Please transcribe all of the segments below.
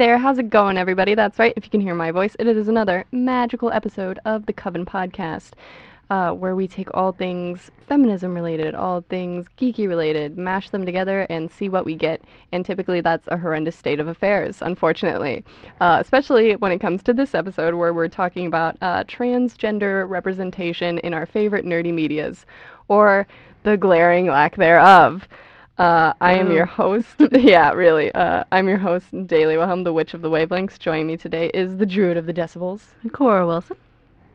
there, how's it going, everybody? That's right, if you can hear my voice, it is another magical episode of the Coven Podcast, uh, where we take all things feminism related, all things geeky related, mash them together, and see what we get. And typically, that's a horrendous state of affairs, unfortunately. Uh, especially when it comes to this episode, where we're talking about uh, transgender representation in our favorite nerdy medias, or the glaring lack thereof. Uh, I am your host. yeah, really. Uh, I'm your host, Daily Wilhelm, the Witch of the Wavelengths. Joining me today is the Druid of the Decibels. Cora Wilson.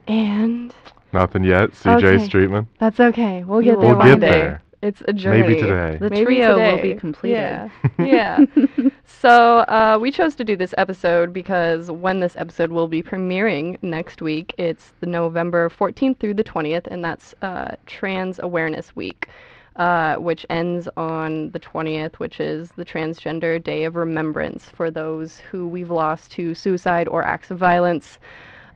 And Nothing yet. CJ Okay. Streetman. that's okay. We'll get We'll there We'll one get day. there. It's a journey. Maybe today. The Maybe trio will be completed. Yeah. yeah. so uh, we chose to do this episode because when this episode will be premiering next week, it's the November 14th through the 20th, and that's uh, Trans Awareness Week, uh, which ends on the 20th, which is the Transgender Day of Remembrance for those who we've lost to suicide or acts of violence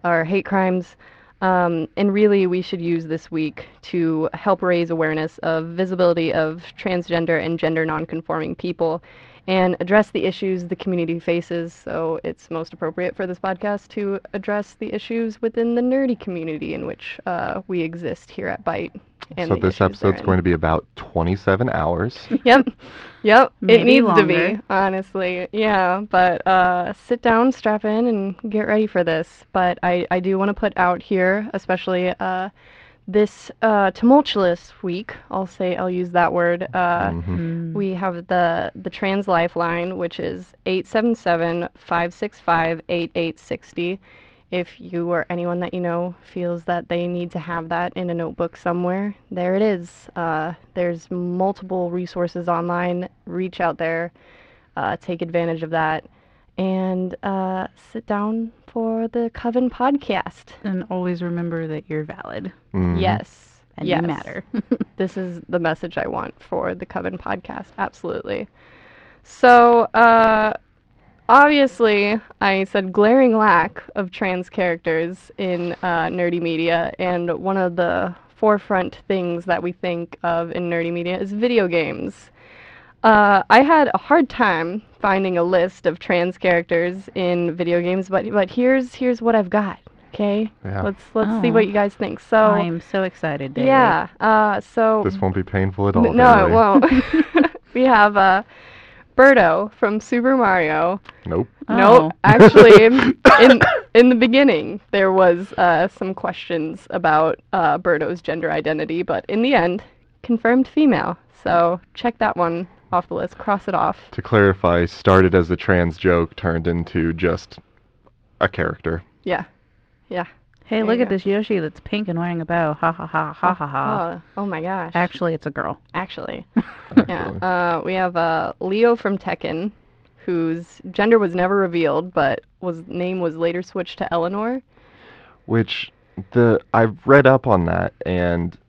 or hate crimes. Um, and really, we should use this week to help raise awareness of visibility of transgender and gender nonconforming people and address the issues the community faces. So it's most appropriate for this podcast to address the issues within the nerdy community in which uh, we exist here at Byte. And so this episode's going to be about 27 hours. Yep. Yep. it Maybe needs to be, honestly. Yeah. But uh, sit down, strap in, and get ready for this. But I, I do want to put out here, especially uh, this uh, tumultuous week, I'll say, I'll use that word. Uh, Mhm. Mm. we have the the trans lifeline which is 877-565-8860 if you or anyone that you know feels that they need to have that in a notebook somewhere there it is uh, there's multiple resources online reach out there uh, take advantage of that and uh, sit down for the coven podcast And always remember that you're valid Mhm. yes and yes. you matter. this is the message I want for the Coven podcast. Absolutely. So, uh, obviously, I said glaring lack of trans characters in uh, nerdy media, and one of the forefront things that we think of in nerdy media is video games. Uh, I had a hard time finding a list of trans characters in video games, but but here's here's what I've got. Okay, Yeah. let's let's see Oh. what you guys think. So. I am so excited, Daily. Yeah. Uh, so This won't be painful at N- all. no, it won't. we have uh, Birdo from Super Mario. Nope. No, Oh. actually, in in the beginning there was uh, some questions about uh, Birdo's gender identity, but in the end, confirmed female. So check that one off the list. Cross it off. To clarify, started as a trans joke, turned into just a character. Yeah. Yeah. Hey, There look you at go. this Yoshi that's pink and wearing a bow. Ha ha ha ha ha ha. Oh, oh my gosh. Actually, it's a girl. Actually. Actually. Yeah. Uh, we have uh, Leo from Tekken, whose gender was never revealed, but was name was later switched to Eleanor. Which the I've read up on that and it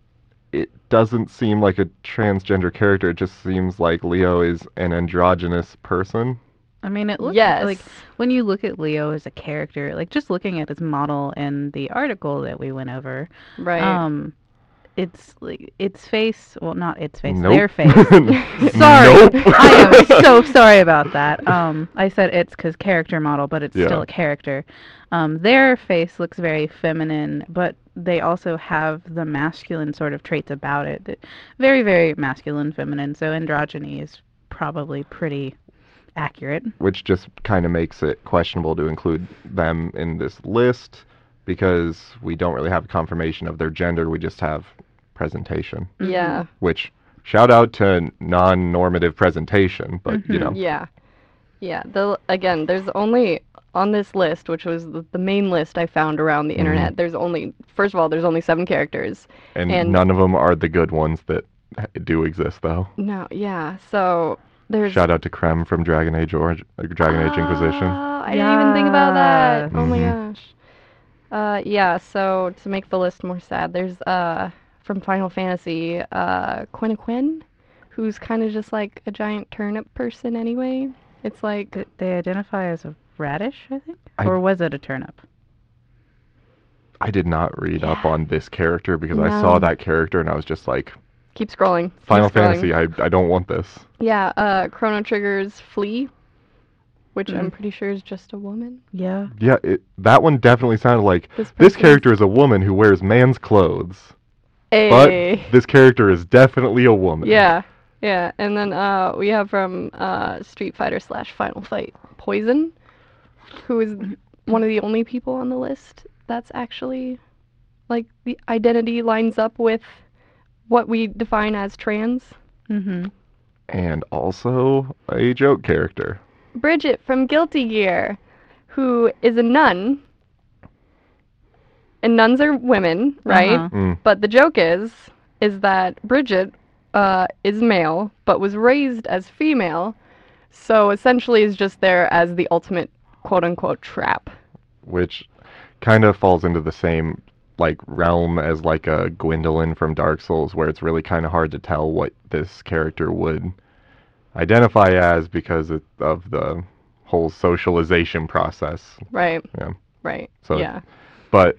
doesn't seem like a transgender character. It just seems like Leo is an androgynous person. I mean, it looks yes. like when you look at Leo as a character, like just looking at his model in the article that we went over, right. um, it's like its face. Well, not its face. Nope. Their face. Sorry. I am so sorry about that. Um, I said it's because character model, but it's Yeah. still a character. Um, their face looks very feminine, but they also have the masculine sort of traits about it. Very, very masculine, feminine. So androgyny is probably pretty accurate. which just kind of makes it questionable to include them in this list because we don't really have confirmation of their gender. We just have presentation, yeah. which shout out to non-normative presentation, but you Mhm. know, Yeah. Yeah. The again, there's only on this list, which was the, the main list I found around the Mhm. internet. There's only first of all, there's only seven characters. and, and- none of them are the good ones that do exist though. No. Yeah. So there's. Shout out to Krem from Dragon Age or uh, Dragon Age Inquisition. Oh, I didn't even think about that. Oh my Mhm. gosh. Uh, yeah. So to make the list more sad, there's uh from Final Fantasy uh Quina who's kind of just like a giant turnip person anyway. It's like Th- They identify as a radish, I think, I- or was it a turnip? I did not read up on this character because I saw that character and I was just like, keep scrolling. keep Final scrolling. Fantasy, I, I don't want this. Yeah, uh, Chrono Trigger's Flea. which I'm Mm. pretty sure is just a woman. Yeah. Yeah, it, that one definitely sounded like This, this person's- character is a woman who wears man's clothes, Hey. but this character is definitely a woman. Yeah, yeah. And then uh, we have from uh, Street Fighter slash Final Fight Poison, who is one of the only people on the list that's actually like the identity lines up with what we define as trans. Mm-hmm. and also a joke character. Bridget from Guilty Gear, who is a nun. And nuns are women, right? Uh-huh. Mm. But the joke is, is that Bridget uh, is male, but was raised as female, so essentially is just there as the ultimate quote unquote trap. which kind of falls into the same like realm as like a Gwyndolin from Dark Souls, where it's really kind of hard to tell what this character would identify as because of the whole socialization process. Right. Yeah. Right. So- yeah. But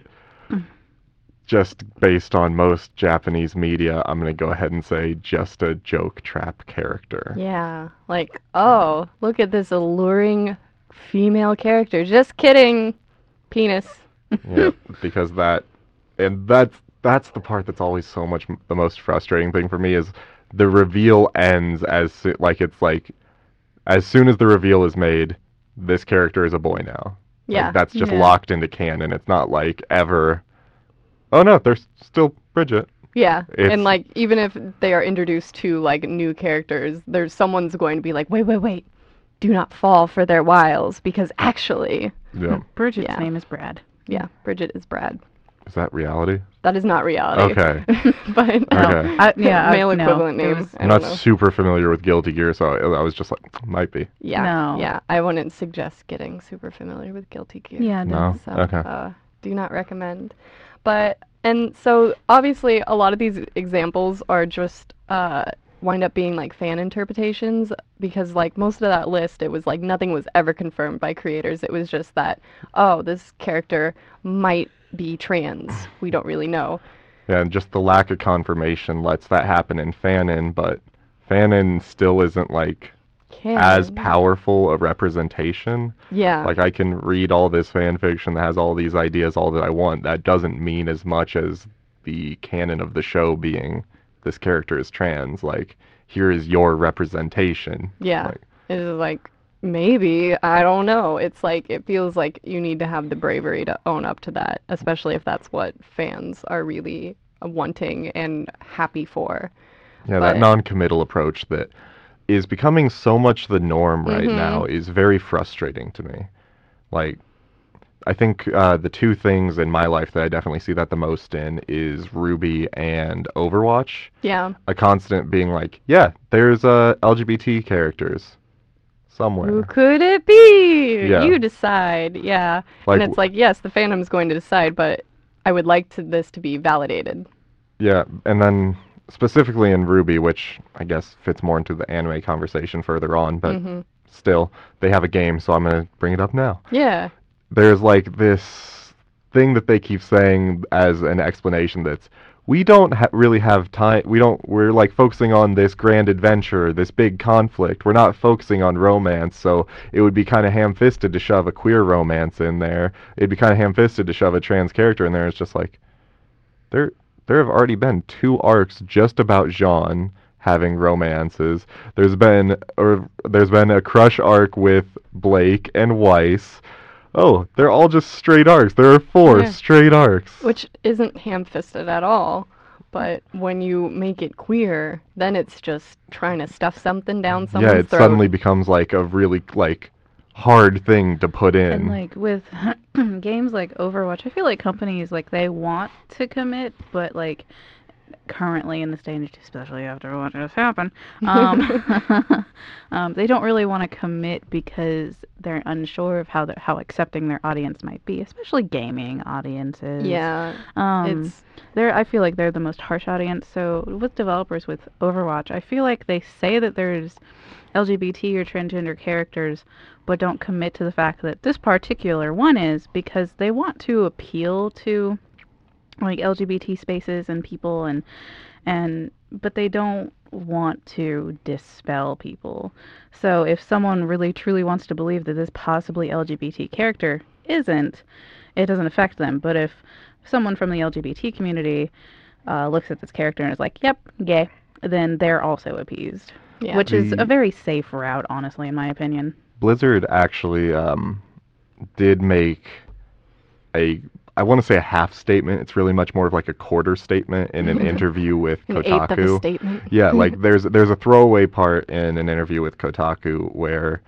just based on most Japanese media, I'm gonna go ahead and say just a joke trap character. Yeah. Like, oh, look at this alluring female character. Just kidding. Penis. yeah, because that, and that's that's the part that's always so much the most frustrating thing for me is the reveal ends as like it's like as soon as the reveal is made, this character is a boy now. Like, Yeah. that's just Yeah. locked into canon. It's not like ever. Oh no, there's still Bridget. Yeah. It's- And like even if they are introduced to like new characters, there's someone's going to be like, "Wait, wait, wait. Do not fall for their wiles because actually, Yeah, Bridget's Yeah. name is Brad. yeah, Bridget is Brad." Is that reality? That is not reality. Okay. but Okay. I, yeah, I- male no, equivalent it name. was- I I'm don't not know. super familiar with Guilty Gear, so I, I was just like, might be. Yeah. No. Yeah. I wouldn't suggest getting super familiar with Guilty Gear. Yeah, No. So, Okay. uh, do not recommend. But and so obviously a lot of these examples are just uh, wind up being like fan interpretations because like most of that list it was like nothing was ever confirmed by creators. It was just that oh this character might be trans. We don't really know. Yeah, and just the lack of confirmation lets that happen in fanon, but fanon still isn't like as powerful a representation. Yeah. Like I can read all this fan fiction that has all these ideas, all that I want. That doesn't mean as much as the canon of the show being this character is trans. Like here is your representation. Yeah. Like, It is like maybe I don't know. It's like it feels like you need to have the bravery to own up to that, especially if that's what fans are really wanting and happy for. yeah, But- that non-committal approach that is becoming so much the norm right Mhm. now is very frustrating to me. Like I think uh, the two things in my life that I definitely see that the most in is RWBY and Overwatch. Yeah. a constant being like, yeah, there's uh, LGBT characters somewhere. Who could it be? Yeah. You decide. Yeah. Like, and it's like yes, the fandom's going to decide, but I would like to, this to be validated. yeah, and then specifically in RWBY, which I guess fits more into the anime conversation further on, but hmm still, they have a game, so I'm gonna bring it up now. Yeah. There's like this thing that they keep saying as an explanation that's we don't ha- really have time. We don't. We're like focusing on this grand adventure, this big conflict. We're not focusing on romance. So it would be kind of ham-fisted to shove a queer romance in there. It'd be kind of ham-fisted to shove a trans character in there. It's just like there. There have already been two arcs just about Jaune having romances. There's been or there's been a crush arc with Blake and Weiss. Oh, they're all just straight arcs. There are four Yeah. straight arcs. Which isn't ham-fisted at all. But when you make it queer, then it's just trying to stuff something down someone's yeah, it throat. suddenly becomes like a really like hard thing to put in. And like with games like Overwatch, I feel like companies like they want to commit, but like currently in this day and age, especially after what just happened, um, um, they don't really want to commit because they're unsure of how how accepting their audience might be, especially gaming audiences. Yeah, um, it's they're I feel like they're the most harsh audience. So with developers with Overwatch, I feel like they say that there's LGBT or transgender characters, but don't commit to the fact that this particular one is because they want to appeal to like LGBT spaces and people and and but they don't want to dispel people. So if someone really truly wants to believe that this possibly LGBT character isn't, it doesn't affect them. But if someone from the LGBT community uh, looks at this character and is like, "Yep, gay," then they're also appeased, Yeah. which is a very safe route, honestly, in my opinion. Blizzard actually um, did make a I want to say a half statement. It's really much more of like a quarter statement in an interview with An eighth of a Kotaku. statement. Yeah, like there's there's a throwaway part in an interview with Kotaku where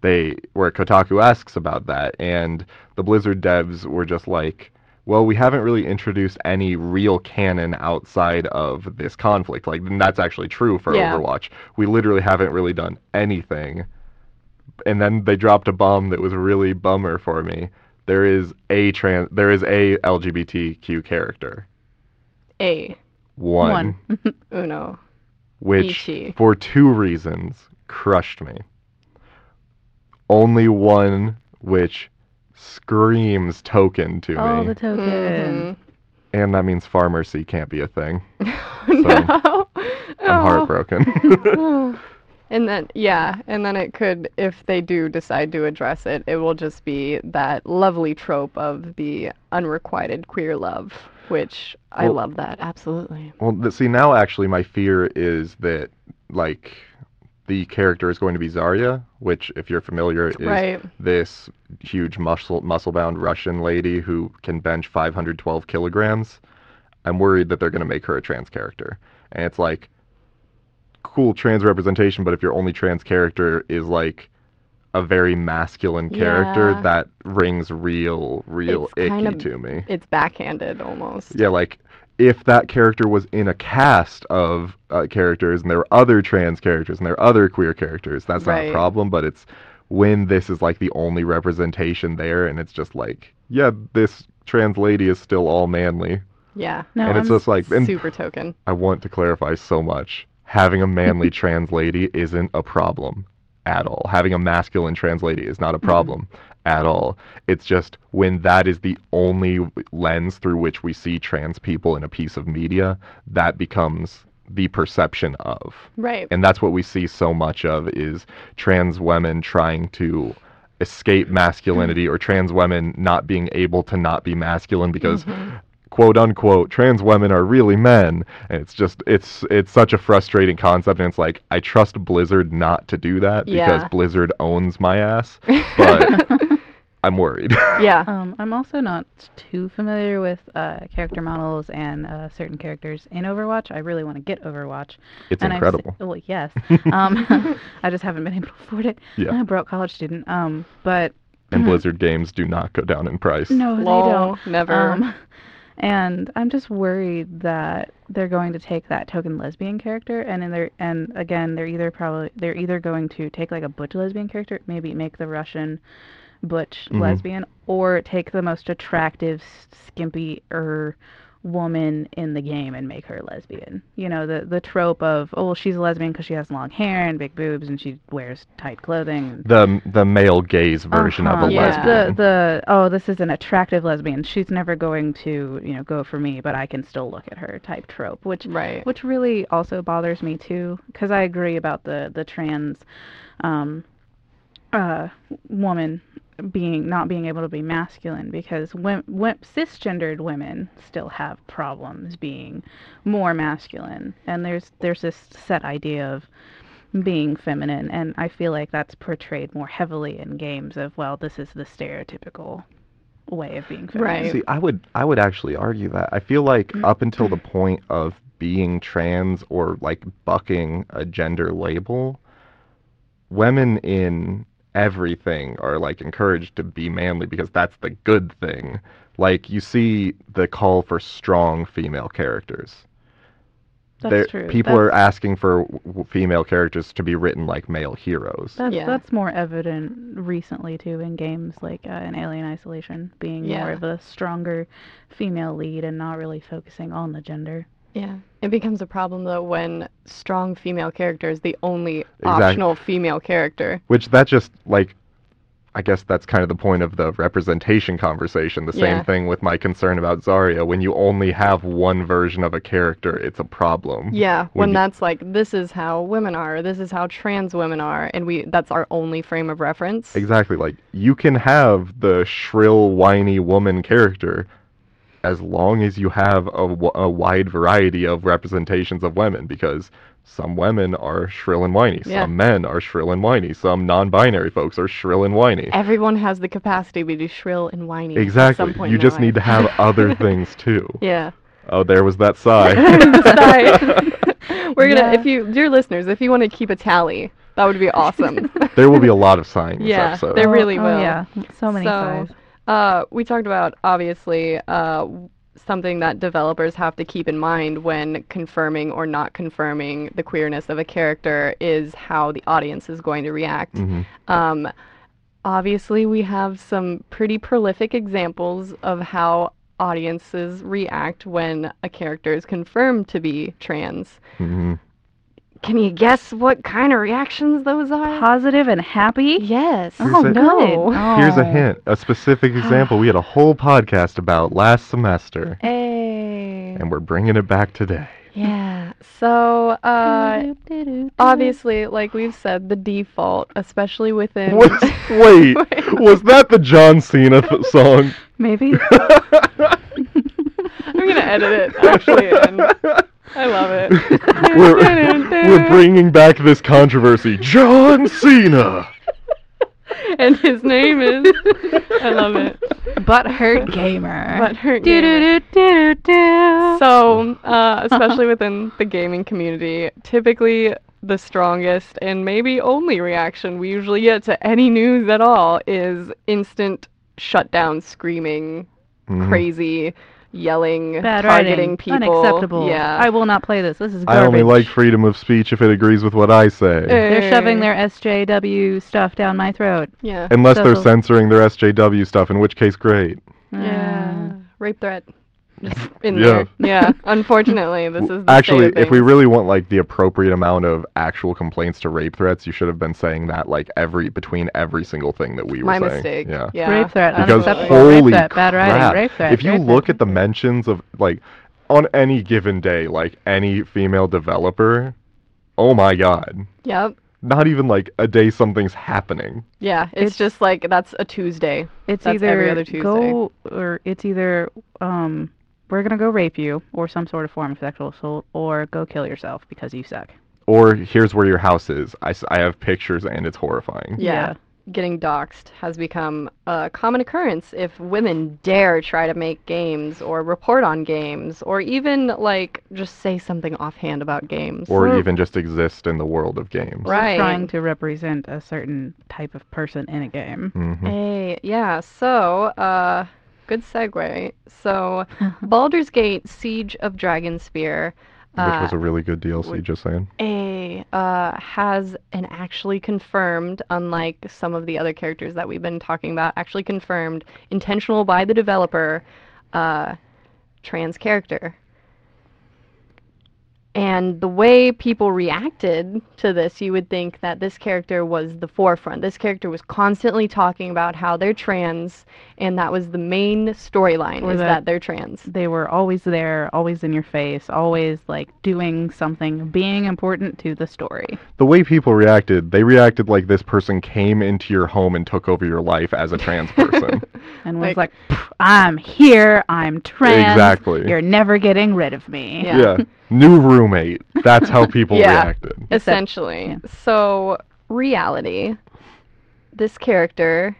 they where Kotaku asks about that and the Blizzard devs were just like, well, we haven't really introduced any real canon outside of this conflict. Like and that's actually true for Yeah. Overwatch. We literally haven't really done anything. And then they dropped a bomb that was really bummer for me. There is a trans there is a LGBTQ character. A. One. One. Uno. which Ichi. for two reasons crushed me. Only one which screams token to Oh, me, the token. and that means Pharmercy can't be a thing. Mhm. no. I'm heartbroken. And then, yeah, and then it could, if they do decide to address it, it will just be that lovely trope of the unrequited queer love, which I Well- love that, absolutely. well, see now actually my fear is that like the character is going to be Zarya, which if you're familiar is Right. this huge muscle muscle bound Russian lady who can bench 512 kilograms. I'm worried that they're going to make her a trans character, and it's like cool trans representation, but if your only trans character is like a very masculine character, Yeah. that rings real, real It's icky kind of- to me. It's backhanded almost. Yeah, like if that character was in a cast of uh, characters and there were other trans characters and there are other queer characters, that's not a problem. But it's when this is like the only representation there, and it's just like, yeah, this trans lady is still all manly, Yeah. No, and it's I'm- just like, and Super token. I want to clarify so much: having a manly trans lady isn't a problem at all. Having a masculine trans lady is not a problem at all. It's just when that is the only lens through which we see trans people in a piece of media, that becomes the perception of. Right. And that's what we see so much of is trans women trying to escape masculinity or trans women not being able to not be masculine because Mhm. Quote unquote trans women are really men and it's just it's it's such a frustrating concept and it's like I trust Blizzard not to do that because Yeah. Blizzard owns my ass but I'm worried. yeah. Um, I'm also not too familiar with uh, character models and uh, certain characters in Overwatch. I really want to get Overwatch. it's and I've incredible. well, yes. Um, I just haven't been able to afford it. Yeah. I'm a broke college student. Um, but and. Blizzard games do not go down in price. no, they don't. never. Um, and I'm just worried that they're going to take that token lesbian character, and in their and again, they're either probably they're either going to take like a butch lesbian character, maybe make the Russian butch Mhm. lesbian, or take the most attractive, skimpy er woman in the game and make her lesbian. You know, the the trope of oh well, she's a lesbian because she has long hair and big boobs and she wears tight clothing. The the male gaze version Uh-huh, of a yeah. lesbian. The the oh, this is an attractive lesbian. She's never going to you know go for me, but I can still look at her type trope, which right. which really also bothers me too, because I agree about the the trans um, uh, woman being not being able to be masculine because when, when cisgendered women still have problems being more masculine and there's there's this set idea of being feminine and I feel like that's portrayed more heavily in games of well this is the stereotypical way of being feminine. Right. See, I would I would actually argue that. I feel like mm. up until the point of being trans or like bucking a gender label, women in everything are like encouraged to be manly because that's the good thing. Like you see the call for strong female characters. That's There- true. People are asking for w- w- female characters to be written like male heroes. That's Yeah. that's more evident recently too in games like uh, in Alien Isolation, being Yeah. more of a stronger female lead and not really focusing on the gender. Yeah. It becomes a problem though when strong female character is the only Exact- optional female character. Which that just like I guess that's kind of the point of the representation conversation. The same thing with my concern about Zarya. When you only have one version of a character, it's a problem. Yeah, When when you- that's like this is how women are, this is how trans women are, and we that's our only frame of reference. Exactly. Like you can have the shrill, whiny woman character as long as you have a wide variety of representations of women because some women are shrill and whiny, Yeah. some men are shrill and whiny, some non-binary folks are shrill and whiny. Everyone has the capacity to be shrill and whiny. at Exactly. some point You in their just need to have other things too. Yeah. Oh, there was that sigh. Sigh. We're gonna, Yeah. if you, dear listeners, if you want to keep a tally, that would be awesome. there will be a lot of sighing this Yeah, episode. there Oh, really oh, will. yeah, so many So, sighs. Uh, we talked about obviously uh, something that developers have to keep in mind when confirming or not confirming the queerness of a character is how the audience is going to react. Mhm. Um, obviously, we have some pretty prolific examples of how audiences react when a character is confirmed to be trans. Mhm. Can you guess what kind of reactions those are? Positive and happy. Yes. Here's oh, a- good. Here's a Oh. hint, a specific example we had a whole podcast about last semester, Hey. and we're bringing it back today. Yeah. So, uh, obviously, like we've said, the default, especially within. What? Wait, was that the John Cena th- song? Maybe. I'm gonna edit it actually, and I love it. we're, we're bringing back this controversy. John Cena. and his name is. I love it. Butthurt gamer. But her. Do do do do do. So, uh, especially within the gaming community, typically the strongest and maybe only reaction we usually get to any news at all is instant shutdown, screaming, Mhm. crazy, yelling, Bad targeting writing. people. Unacceptable. Yeah. I will not play this. This is I garbage. only like freedom of speech if it agrees with what I say. They're shoving Eh, their SJW stuff down my throat. Yeah. Unless they're censoring their SJW stuff, in which case, great. Yeah. Rape threat. Just in Yeah. there. Yeah. Unfortunately, this is the Actually, state of if we really want like the appropriate amount of actual complaints to rape threats, you should have been saying that like every between every single thing that we were My saying. mistake. Yeah. Yeah. Rape threat, Because unacceptable. holy rape threat, bad writing, crap, rape threat. if you rape look threat. at the mentions of like on any given day, like any female developer, oh my god. Yep. Not even like a day something's happening. Yeah. It's, It's- just like that's a Tuesday. it's that's either every other Tuesday. go or it's either um we're gonna go rape you or some sort of form of sexual assault or go kill yourself because you suck. Or here's where your house is. I, I have pictures and it's horrifying. Yeah. Getting doxxed has become a common occurrence if women dare try to make games or report on games or even like just say something offhand about games. Or Or- even just exist in the world of games. Right. trying to represent a certain type of person in a game. hmm Hey, yeah, so, uh, good segue. So, Baldur's Gate Siege of Dragonspear Which uh, was a really good DLC, would- just saying. a uh, has an actually confirmed, unlike some of the other characters that we've been talking about, actually confirmed, intentional by the developer, uh, trans character. And the way people reacted to this, you would think that this character was the forefront. This character was constantly talking about how they're trans, and that was the main storyline, Or is that- that they're trans. They were always there, always in your face, always like doing something, being important to the story. The way people reacted, they reacted like this person came into your home and took over your life as a trans person. And was Like- like, I'm here, I'm trans. Exactly. You're never getting rid of me. Yeah. yeah. New roommate. That's how people Yeah. reacted. Essentially. yeah. So, reality. This character,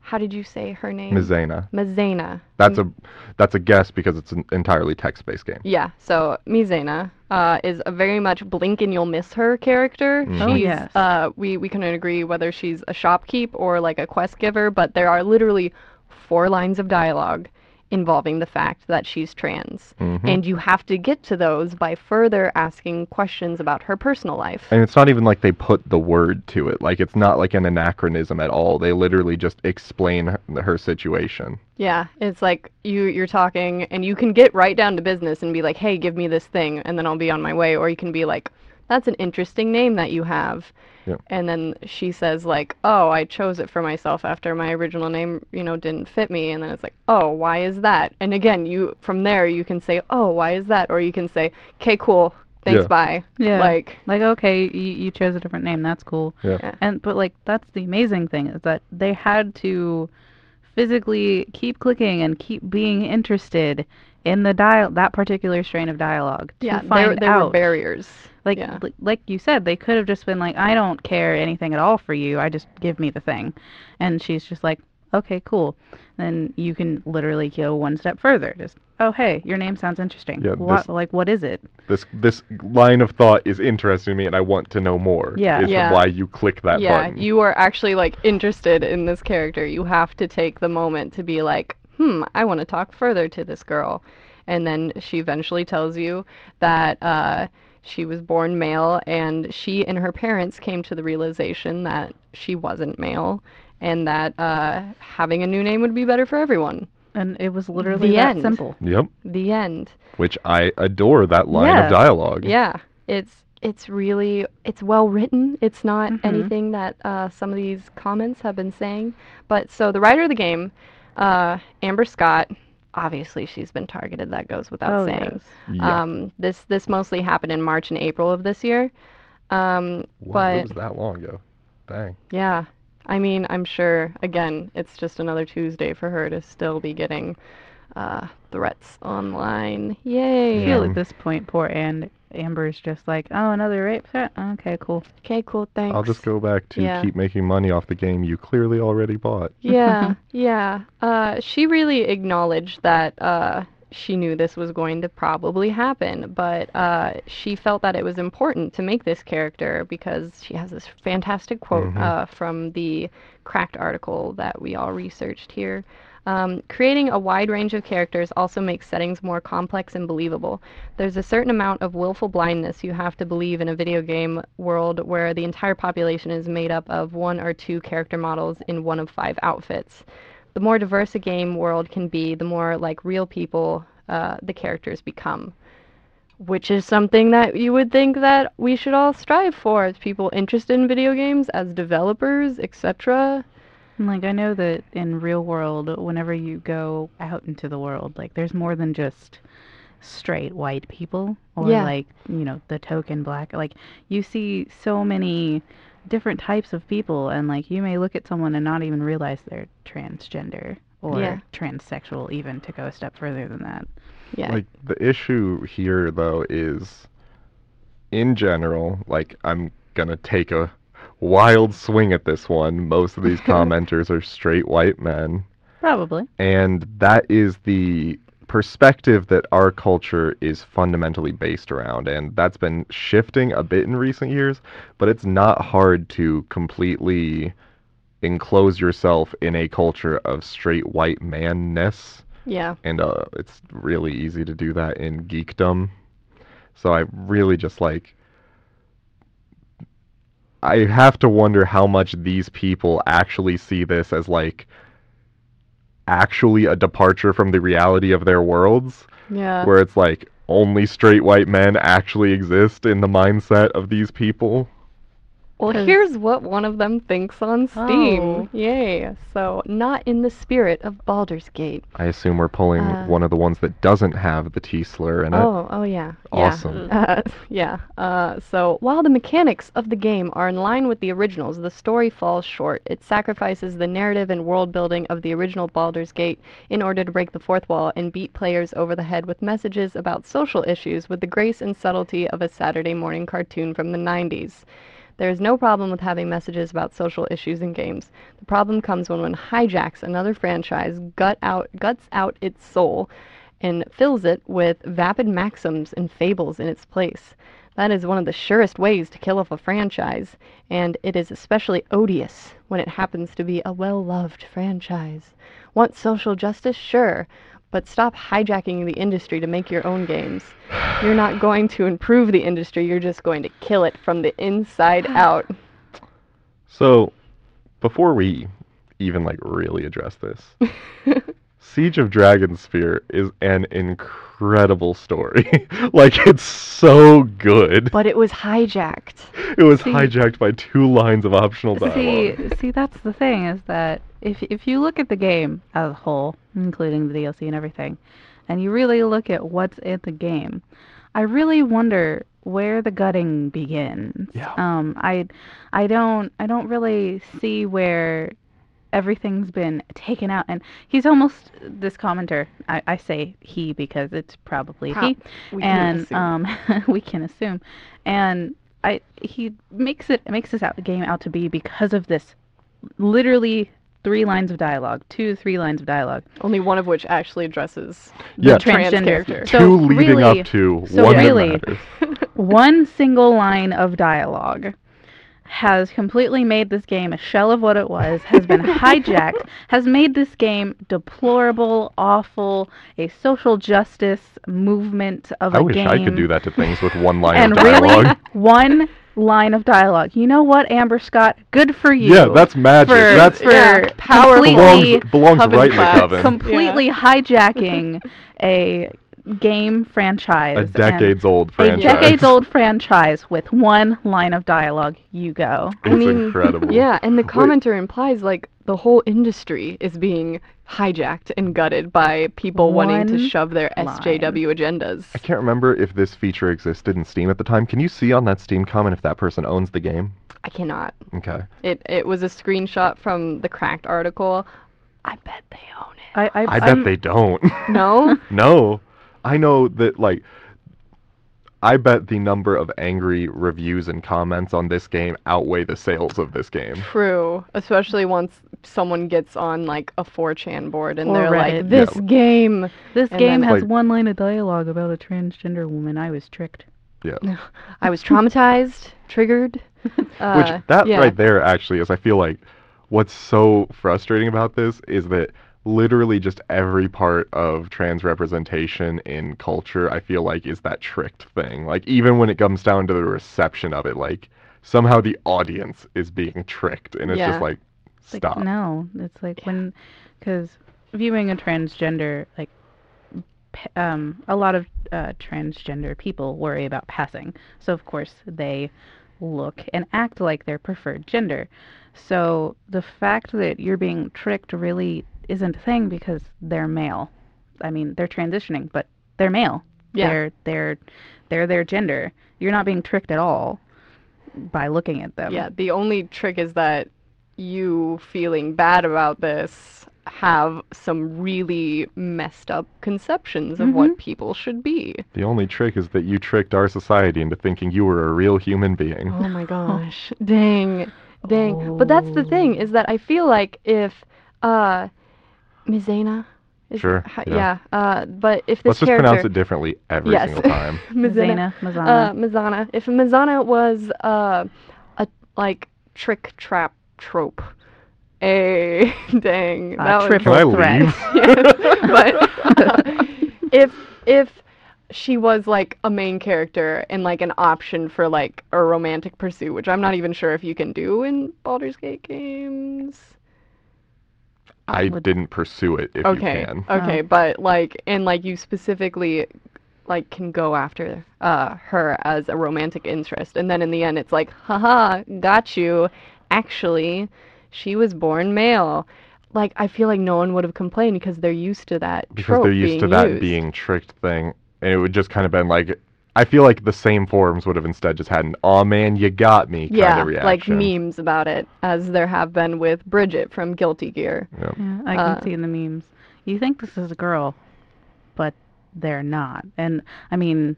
how did you say her name? Mizhena. Mizhena. That's a that's a guess because it's an entirely text-based game. Yeah, so Mizhena uh, is a very much blink and you'll miss her character. Mhm. Oh, yes. uh, we, we couldn't agree whether she's a shopkeep or like a quest giver, but there are literally four lines of dialogue involving the fact that she's trans. Mhm. And you have to get to those by further asking questions about her personal life. And it's not even like they put the word to it. Like it's not like an anachronism at all. They literally just explain her, her situation. Yeah, it's like you you're talking and you can get right down to business and be like, "Hey, give me this thing," and then I'll be on my way, or you can be like, that's an interesting name that you have. Yeah. And then she says like, "Oh, I chose it for myself after my original name, you know, didn't fit me." And then it's like, "Oh, why is that?" And again, you from there you can say, "Oh, why is that?" Or you can say, "Okay, cool. Thanks, Yeah. bye." Yeah. Like, Like, okay, you, you chose a different name. That's cool. Yeah. Yeah. And but like that's the amazing thing is that they had to physically keep clicking and keep being interested in the dial that particular strain of dialogue to yeah, there, find there were barriers. Like yeah. li- like you said, they could have just been like, I don't care anything at all for you. I just give me the thing, and she's just like, okay, cool. Then you can literally go one step further. Just oh hey, your name sounds interesting. Yeah, what this- like what is it? This this line of thought is interesting to me, and I want to know more. Yeah. is Yeah. why you click that yeah, button. you are actually like interested in this character. You have to take the moment to be like, hmm, I want to talk further to this girl. And then she eventually tells you that uh, she was born male, and she and her parents came to the realization that she wasn't male, and that uh, having a new name would be better for everyone. And it was literally The that end. simple. Yep. The end. Which I adore that line Yeah. of dialogue. Yeah, it's it's really it's well written. It's not Mhm. anything that uh, some of these comments have been saying. But so the writer of the game, uh, Amber Scott, obviously she's been targeted. That goes without oh saying. yes. Yeah. Um, this this mostly happened in March and April of this year. Um, Wow, but it was that long ago. Dang. yeah, I mean, I'm sure. Again, it's just another Tuesday for her to still be getting uh, threats online. Yay! I Yay! feel at this point, poor and Amber's just like, oh, another rape threat. Okay, cool. Okay, cool. Thanks. I'll just go back to Yeah. keep making money off the game you clearly already bought. Yeah, yeah. Uh, she really acknowledged that uh, she knew this was going to probably happen, but uh, she felt that it was important to make this character because she has this fantastic quote Mhm. uh, from the Cracked article that we all researched here. Um, creating a wide range of characters also makes settings more complex and believable. There's a certain amount of willful blindness you have to believe in a video game world where the entire population is made up of one or two character models in one of five outfits. The more diverse a game world can be, the more like real people uh, the characters become. Which is something that you would think that we should all strive for as people interested in video games, as developers, etc. And, Like I know that in real world, whenever you go out into the world, like there's more than just straight white people or Yeah. like you know the token black. Like you see so many different types of people, and like you may look at someone and not even realize they're transgender or Yeah. transsexual, even to go a step further than that. Yeah. Like the issue here though is in general, like I'm gonna take a wild swing at this one. Most of these commenters are straight white men. Probably. And that is the perspective that our culture is fundamentally based around. And that's been shifting a bit in recent years, but it's not hard to completely enclose yourself in a culture of straight white manness. yeah. And uh, it's really easy to do that in geekdom. So I really just like. I have to wonder how much these people actually see this as like actually a departure from the reality of their worlds, Yeah. where it's like only straight white men actually exist in the mindset of these people. Well, 'Cause- here's what one of them thinks on Steam. Oh. Yay. So, not in the spirit of Baldur's Gate. I assume we're pulling Uh, one of the ones that doesn't have the T slur in it. Oh, oh yeah. Awesome. Yeah. Uh, yeah. Uh, so while the mechanics of the game are in line with the originals, the story falls short. It sacrifices the narrative and world building of the original Baldur's Gate in order to break the fourth wall and beat players over the head with messages about social issues with the grace and subtlety of a Saturday morning cartoon from the 90s. There is no problem with having messages about social issues in games. The problem comes when one hijacks another franchise, gut out, guts out its soul, and fills it with vapid maxims and fables in its place. That is one of the surest ways to kill off a franchise, and it is especially odious when it happens to be a well loved franchise. Want social justice? Sure, but stop hijacking the industry to make your own games. You're not going to improve the industry, you're just going to kill it from the inside out. So, before we even like really address this, Siege of Dragonspear is an incredible story. like it's so good. But it was hijacked. It was See- hijacked by two lines of optional dialogue. See, see, that's the thing is that if if you look at the game as a whole, including the DLC and everything, and you really look at what's in the game, I really wonder where the gutting begins. Yeah. Um, I, I don't, I don't really see where everything's been taken out, and he's almost this commenter. I, I say he because it's probably Prob- he We and assume. um, we can assume, and I he makes it makes this out the game out to be because of this, literally three lines of dialogue, two three lines of dialogue. only one of which actually addresses Yeah. the trans Transgender. character. two so leading really- up to so one really- that matters. One single line of dialogue has completely made this game a shell of what it was, has been hijacked, has made this game deplorable, awful, a social justice movement of I a game. I wish I could do that to things with one line and of dialogue. really one line of dialogue. You know what, Amber Scott? Good for you. yeah, that's magic. for, that's for Yeah, power completely, belongs belongs right in the coven. completely hijacking a game franchise. a decades old a franchise. decades old franchise with one line of dialogue. You go. I It's mean, incredible. Yeah, and the Wait. commenter implies like the whole industry is being hijacked and gutted by people wanting to shove their line. SJW agendas. I can't remember if this feature existed in Steam at the time. Can you see on that Steam comment if that person owns the game? I cannot. Okay. It it was a screenshot from the Cracked article. I bet they own it. I, I, I bet I'm- they don't. No? no. I know that like I bet the number of angry reviews and comments on this game outweigh the sales of this game. True. Especially once someone gets on like a 4chan board and Or they're like, this Yeah. game. This And game then, has like- one line of dialogue about a transgender woman. I was tricked. Yeah, I was traumatized, triggered. Uh, Which that yeah. right there actually is I feel like what's so frustrating about this is that literally just every part of trans representation in culture I feel like is that tricked thing. Like even when it comes down to the reception of it, like somehow the audience is being tricked and it's Yeah. just like It's like, stop. no, it's like when, because viewing a transgender, like, um, a lot of uh, transgender people worry about passing. So of course they look and act like their preferred gender. So the fact that you're being tricked really isn't a thing because they're male. I mean, they're transitioning, but they're male. Yeah. They're they're they're their gender. You're not being tricked at all by looking at them. Yeah, the only trick is that you feeling bad about this have some really messed up conceptions of what people should be. The only trick is that you tricked our society into thinking you were a real human being. Oh my gosh. Dang. Dang. But that's the thing is that I feel like if uh Mizhena is Sure, ha- yeah. yeah. Uh but if this Let's just pronounce it differently every Yes. single time. Mizhena, Mazana, Mazana. uh Mizana. If Mizana was uh a like trick trap trope. A dang. Uh, that was- triple Can I threat. leave? yes, but uh, if if she was like a main character and like an option for like a romantic pursuit, which I'm not even sure if you can do in Baldur's Gate games. I Would- didn't pursue it if okay, you can. okay, Oh. but like and like you specifically like can go after uh her as a romantic interest, and then in the end it's like, haha, got you. Actually, she was born male. Like I feel like no one would have complained because they're used to that. because trope they're used being to that used. being tricked thing and it would just kind of been like i feel like the same forums would have instead just had an oh man you got me kind yeah, of reaction like memes about it, as there have been with Bridget from Guilty Gear. Yeah. Yeah, I can Uh, see in the memes. You think this is a girl, but they're not. And I mean,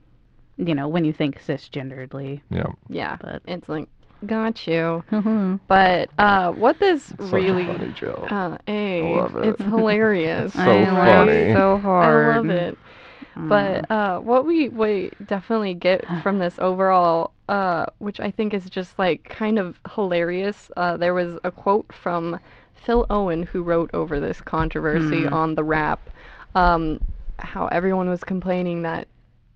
you know, when you think cisgenderedly. yeah Yeah, But- it's like, got you. But uh, what this It's really, so funny joe uh, a, I love it. it's hilarious. So love funny. it so hard. I love it. Mm. But uh, what we we definitely get from this overall, uh, which I think is just like kind of hilarious. Uh, there was a quote from Phil Owen who wrote over this controversy Hmm. on TheWrap, um, how everyone was complaining that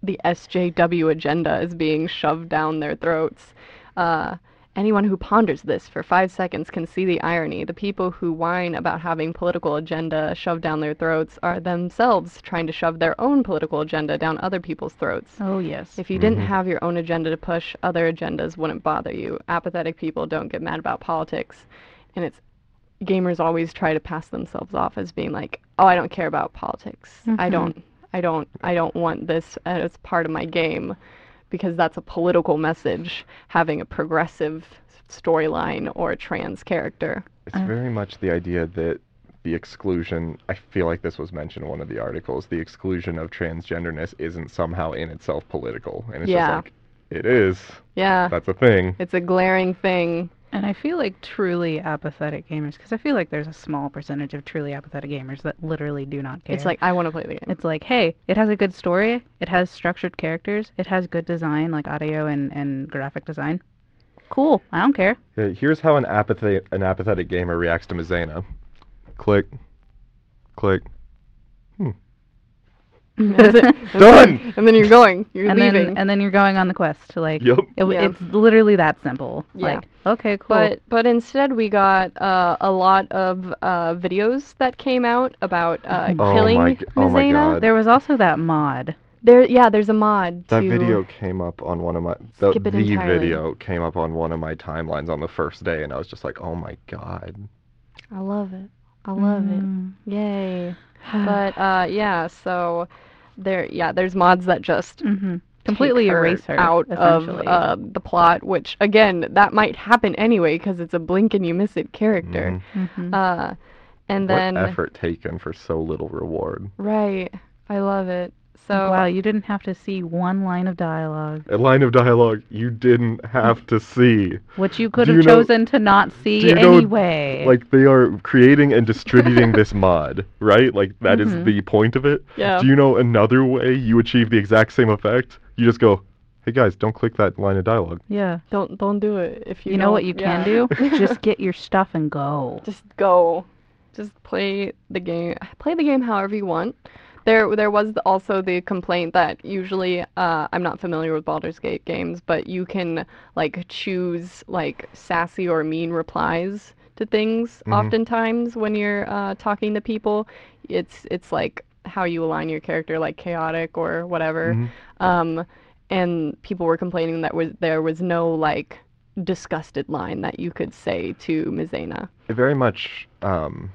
the SJW agenda is being shoved down their throats. Uh, anyone who ponders this for five seconds can see the irony. The people who whine about having political agenda shoved down their throats are themselves trying to shove their own political agenda down other people's throats. Oh yes. If you didn't Mhm. have your own agenda to push, other agendas wouldn't bother you. Apathetic people don't get mad about politics, and it's gamers always try to pass themselves off as being like, "Oh, I don't care about politics. I Mhm. don't I don't I don't want this as part of my game." Because that's a political message, having a progressive storyline or a trans character. It's Uh, very much the idea that the exclusion, I feel like this was mentioned in one of the articles, the exclusion of transgenderness isn't somehow in itself political. And it's Yeah. just like, it is. Yeah, That's a thing. it's a glaring thing. And I feel like truly apathetic gamers, because I feel like there's a small percentage of truly apathetic gamers that literally do not care. It's like I want to play the game. It's like, hey, it has a good story, it has structured characters, it has good design, like audio and, and graphic design. Cool, I don't care. Yeah, here's how an apathetic, an apathetic gamer reacts to Mizhena. Click. Click. And then- Done! And then you're going. You're and leaving. then and then you're going on the quest. to Like Yep. it, Yeah. it's literally that simple. Yeah. Like, okay, cool. But but instead we got uh, a lot of uh, videos that came out about uh, Oh killing my g- oh my God. there was also that mod. There, yeah, there's a mod. That to, video came up on one of my the, Skip it the video came up on one of my timelines on the first day and I was just like, "Oh my god." I love it. I love Mm. it. Yay! But uh, yeah, so there, yeah, there's mods that just hmm completely her erase her out of uh, the plot. Which again, that might happen anyway because it's a blink and you miss it character. Mhm. Mhm. Uh, and what then effort taken for so little reward. right, I love it. So wow, you didn't have to see one line of dialogue, A line of dialogue you didn't have to see. which you could Do have you know- chosen to not see do you know. Like they are creating and distributing this mod, right? Like that is Mhm. the point of it. yeah, Do you know another way you achieve the exact same effect? You just go, "Hey guys, don't click that line of dialogue. yeah. don't don't do it if you You know what you don't- can do? Just get your stuff and go. just go just play the game play the game however you want there there was also the complaint that usually uh, i'm not familiar with Baldur's Gate games but you can like choose like sassy or mean replies to things Mhm. oftentimes when you're uh, talking to people it's it's like how you align your character like chaotic or whatever Mhm. um, and people were complaining that was there was no like disgusted line that you could say to Mizhena. It very much um,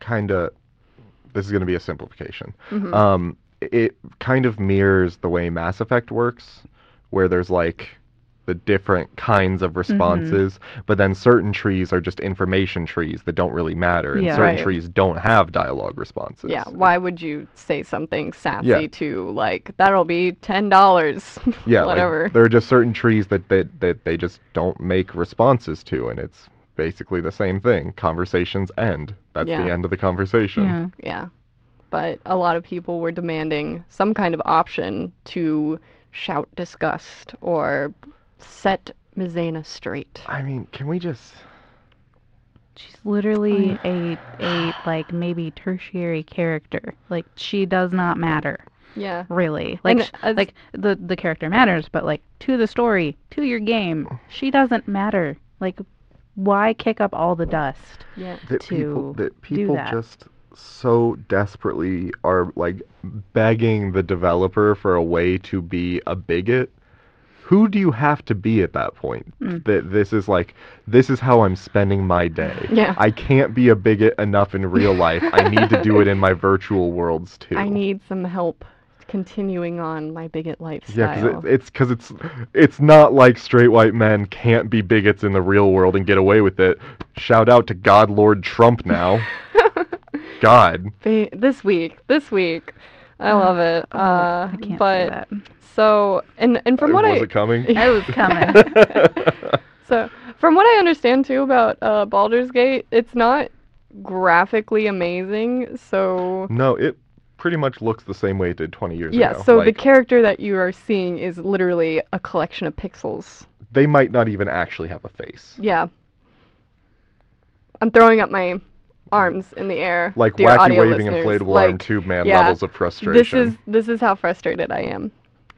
kind of. This is going to be a simplification. Mhm. Um, it kind of mirrors the way Mass Effect works, where there's like the different kinds of responses, but then certain trees are just information trees that don't really matter, and Yeah. certain Right. trees don't have dialogue responses. yeah, why would you say something sassy Yeah. to like that'll be ten dollars? Yeah, whatever. Like, there are just certain trees that, that that they just don't make responses to, and it's basically the same thing. Conversations end. That's Yeah. the end of the conversation. Yeah. yeah, but a lot of people were demanding some kind of option to shout disgust or set Mizhena straight. I mean, can we just? She's literally a a like maybe tertiary character. Like she does not matter Yeah, really. Like And sh- as- like the the character matters, but like to the story, to your game, she doesn't matter. Like why kick up all the dust? yeah, that to people that do people that. just so desperately are like begging the developer for a way to be a bigot who do you have to be at that point Mm. that this is like this is how i'm spending my day Yeah. i can't be a bigot enough in real life i need to do it in my virtual worlds too I need some help continuing on my bigot yeah, lifestyle. because it, it's because it's it's not like straight white men can't be bigots in the real world and get away with it. Shout out to God Lord Trump now. God, Ba- this week, this week, I love it. Oh, Uh, I can't but say that. so and and from what was I it coming? I was coming. so from what I understand too about uh, Baldur's Gate, it's not graphically amazing. So no, it pretty much looks the same way it did 20 years yeah, ago. Yeah, so the character that you are seeing is literally a collection of pixels. they might not even actually have a face. Yeah. I'm throwing up my arms in the air. Like wacky waving listeners. inflatable like, arm tube man yeah, levels of frustration. This is this is how frustrated I am.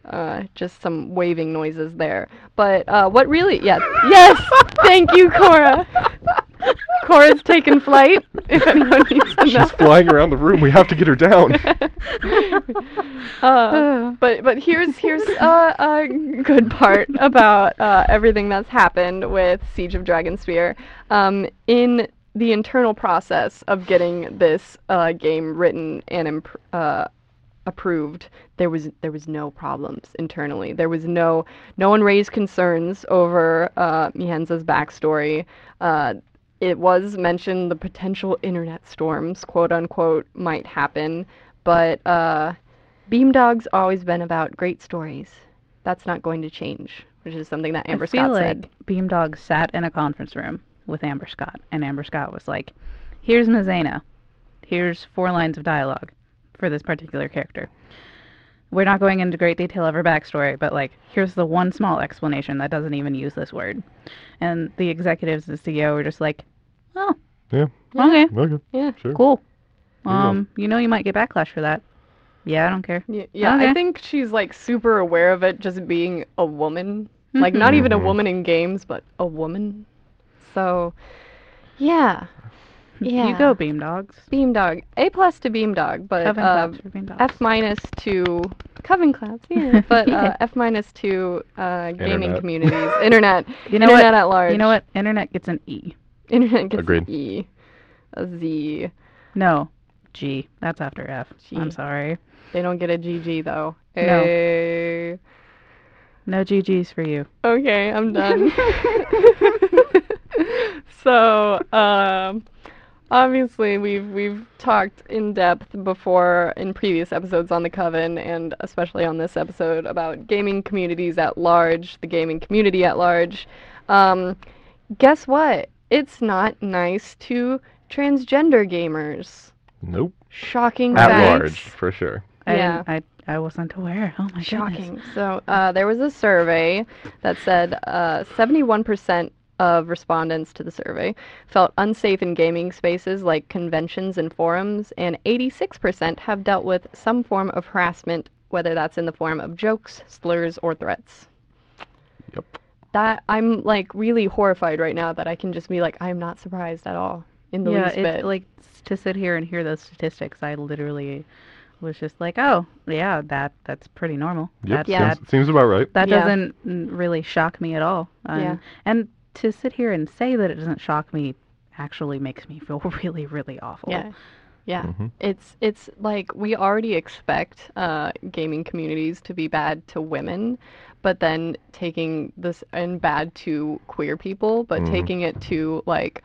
Uh, just some waving noises there. But uh, what really, yeah, yes, thank you, Cora. Cora's taken flight. If anyone needs to know. She's flying around the room. We have to get her down. uh, but but here's here's uh, a good part about uh, everything that's happened with Siege of Dragonspear. Um, in the internal process of getting this uh, game written and imp- uh, approved, there was there was no problems internally. There was no no one raised concerns over uh, Mizhena's backstory. Uh, it was mentioned the potential internet storms, quote unquote, might happen, but uh, Beamdog's always been about great stories. That's not going to change, which is something that Amber I feel Scott like said. Beamdog sat in a conference room with Amber Scott, and Amber Scott was like, "Here's Mizhena. Here's four lines of dialogue for this particular character. We're not going into great detail of her backstory, but like, here's the one small explanation that doesn't even use this word." And the executives the CEO were just like, "Oh, Yeah. okay, Okay. Yeah. Sure. cool. There you. Um, you know you might get backlash for that. Yeah, I don't care. Yeah, yeah I think she's like super aware of it just being a woman. Like not even a woman in games, but a woman. So yeah. Yeah. You go, Beamdogs. Beam Dog. A plus to Beamdog, but Coven uh, claps for F minus to Coven claps, yeah. But Yeah. uh, F minus to uh, gaming Internet. communities. Internet. You know Internet what? at large. You know what? Internet gets an E. Internet gets Agreed. an E. A Z. No, G. That's after F. am sorry. They don't get a GG though. No. Eh. No GGs for you. Okay, I'm done. so, um, obviously we've we've talked in depth before in previous episodes on the Coven and especially on this episode about gaming communities at large, the gaming community at large. Um, guess what? It's not nice to transgender gamers. Nope. Shocking At facts. large, for sure. I Yeah. I, I wasn't aware. Oh my goodness. Shocking. So uh, there was a survey that said uh, 71% of respondents to the survey felt unsafe in gaming spaces like conventions and forums, and 86% have dealt with some form of harassment, whether that's in the form of jokes, slurs, or threats. Yep. That I'm like really horrified right now that I can just be like, I'm not surprised at all in the yeah, least it's bit. like to sit here and hear those statistics. I literally was just like, oh, yeah, that that's pretty normal. Yep. That, Yeah. Seems, seems about right. that Yeah. doesn't really shock me at all. Um, Yeah. And to sit here and say that it doesn't shock me actually makes me feel really, really awful. Yeah. Yeah. Mhm. It's it's like we already expect uh, gaming communities to be bad to women, but then taking this and bad to queer people, but Mhm. taking it to like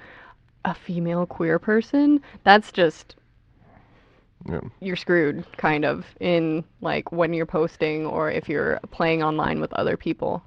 a female queer person, that's just Yeah. you're screwed kind of in like when you're posting or if you're playing online with other people.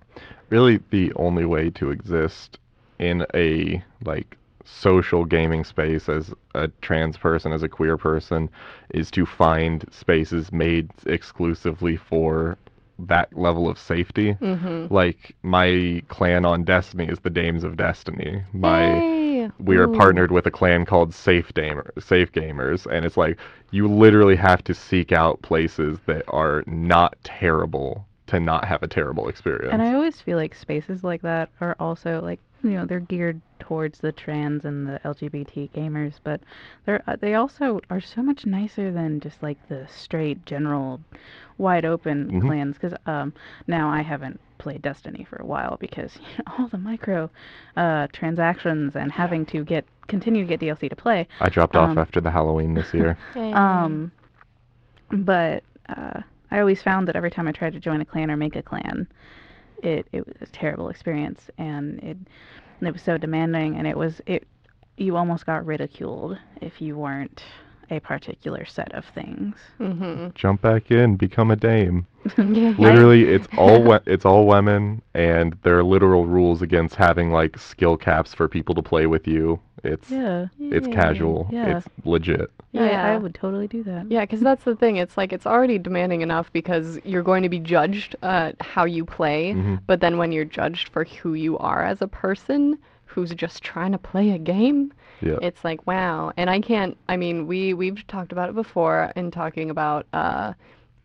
Really, the only way to exist in a like social gaming space as a trans person, as a queer person, is to find spaces made exclusively for that level of safety. Mm-hmm. Like my clan on Destiny is the Dames of Destiny. My Hey! we are Ooh. partnered with a clan called Safe Gamer, Safe Gamers, and it's like you literally have to seek out places that are not terrible to not have a terrible experience. And I always feel like spaces like that are also like you know they're geared towards the trans and the LGBT gamers, but they're uh, they also are so much nicer than just like the straight general wide open Mhm. clans. Because um, now I haven't played Destiny for a while because you know, all the micro uh, transactions and having to get continue to get DLC to play. I dropped um, off after the Halloween this year. Um, but uh, I always found that every time I tried to join a clan or make a clan, it it was a terrible experience, and it and it was so demanding, and it was it you almost got ridiculed if you weren't a particular set of things. mm-hmm. Jump back in, become a dame. Yeah. Literally, it's all we- it's all women, and there are literal rules against having like skill caps for people to play with you. It's Yeah, it's casual. Yeah. It's legit. yeah, I, I would totally do that. Yeah, because that's the thing. It's like it's already demanding enough because you're going to be judged uh, how you play, Mhm. but then when you're judged for who you are as a person who's just trying to play a game, Yeah. it's like wow. And I can't. I mean, we we've talked about it before in talking about uh,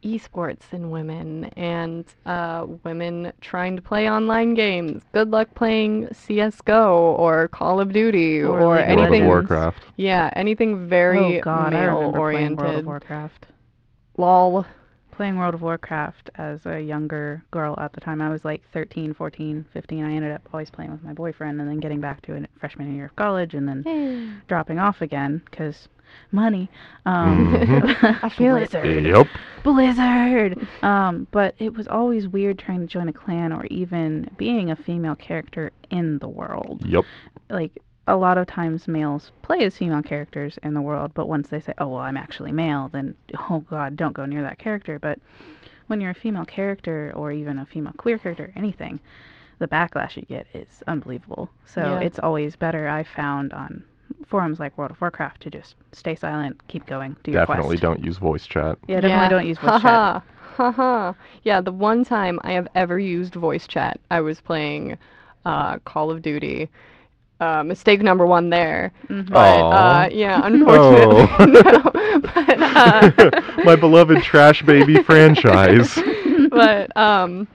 esports and women and uh, women trying to play online games. Good luck playing CS:GO or Call of Duty Or or, League of World of anything. Warcraft. Yeah, anything very oh God, I male remember playing World of oriented. Warcraft. Lol. Playing World of Warcraft as a younger girl at the time. I was like 13, 14, 15. I ended up always playing with my boyfriend and then getting back to it freshman year of college and then dropping off again because money. Um, Mhm. I feel it. Blizzard. Yep. Blizzard. Um, but it was always weird trying to join a clan or even being a female character in the world. Yep. Like a lot of times males play as female characters in the world, but once they say, "Oh, well, I'm actually male," then oh god, don't go near that character. But when you're a female character or even a female queer character, anything, the backlash you get is unbelievable. So Yeah. it's always better I found on forums like World of Warcraft to just stay silent, keep going, do your Definitely quest. don't use voice chat. Yeah, definitely don't use voice chat. Haha. Haha. Yeah, the one time I have ever used voice chat, I was playing uh, Call of Duty. Uh, mistake number one there. Mhm. But uh, yeah, unfortunately, Oh. no. But, uh, My beloved Trash Baby franchise. but um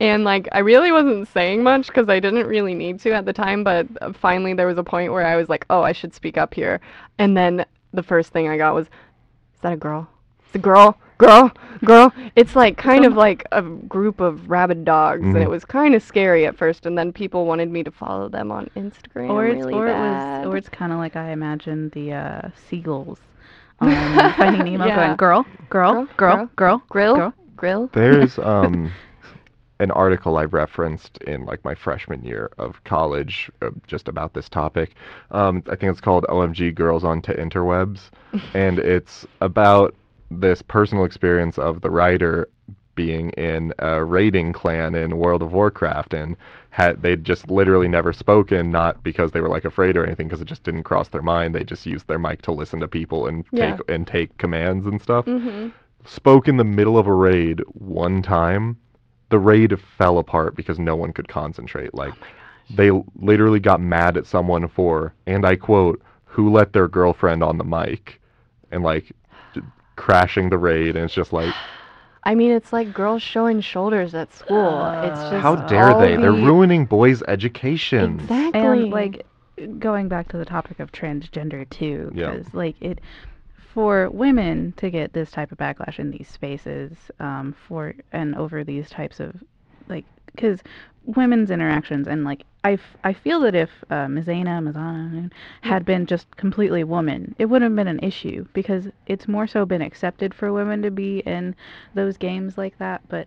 and like I really wasn't saying much because I didn't really need to at the time, but uh, finally there was a point where I was like, "Oh, I should speak up here." And then the first thing I got was, "Is that a girl? It's a girl, girl, girl." It's like kind of like a group of rabid dogs, and it Mhm. was kind of scary at first. And then people wanted me to follow them on Instagram. or it's really or it was or it's kind of like I imagined the uh, seagulls on Finding Nemo Yeah. going girl, girl, Girl, girl, girl, grill, girl. grill. There's um an article I referenced in like my freshman year of college uh, just about this topic. Um, I think it's called OMG Girls on to Interwebs, and it's about this personal experience of the writer being in a raiding clan in World of Warcraft and had they'd just literally never spoken not because they were like afraid or anything because it just didn't cross their mind. They just used their mic to listen to people and Yeah. take and take commands and stuff. Hmm spoke in the middle of a raid one time, the raid fell apart because no one could concentrate. Like they literally got mad at someone for, and I quote, who let their girlfriend on the mic, and like crashing the raid. And it's just like, I mean, it's like girls showing shoulders at school. it's Uh, just how dare all they? They're the- ruining boys' education. Exactly. And like going back to the topic of transgender too, Yeah. because like it for women to get this type of backlash in these spaces, um, for and over these types of like because women's interactions and like I, f- I feel that if uh, Mizana Mazana had been just completely woman, it wouldn't have been an issue because it's more so been accepted for women to be in those games like that. But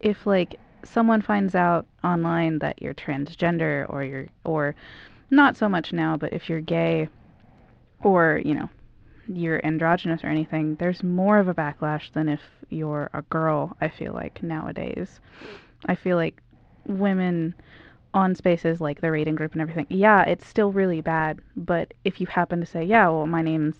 if like someone finds out online that you're transgender or you're or not so much now, but if you're gay or you know you're androgynous or anything, there's more of a backlash than if you're a girl. I feel like nowadays, I feel like women on spaces like the rating group and everything. Yeah, it's still really bad, but if you happen to say, "Yeah, well, my name's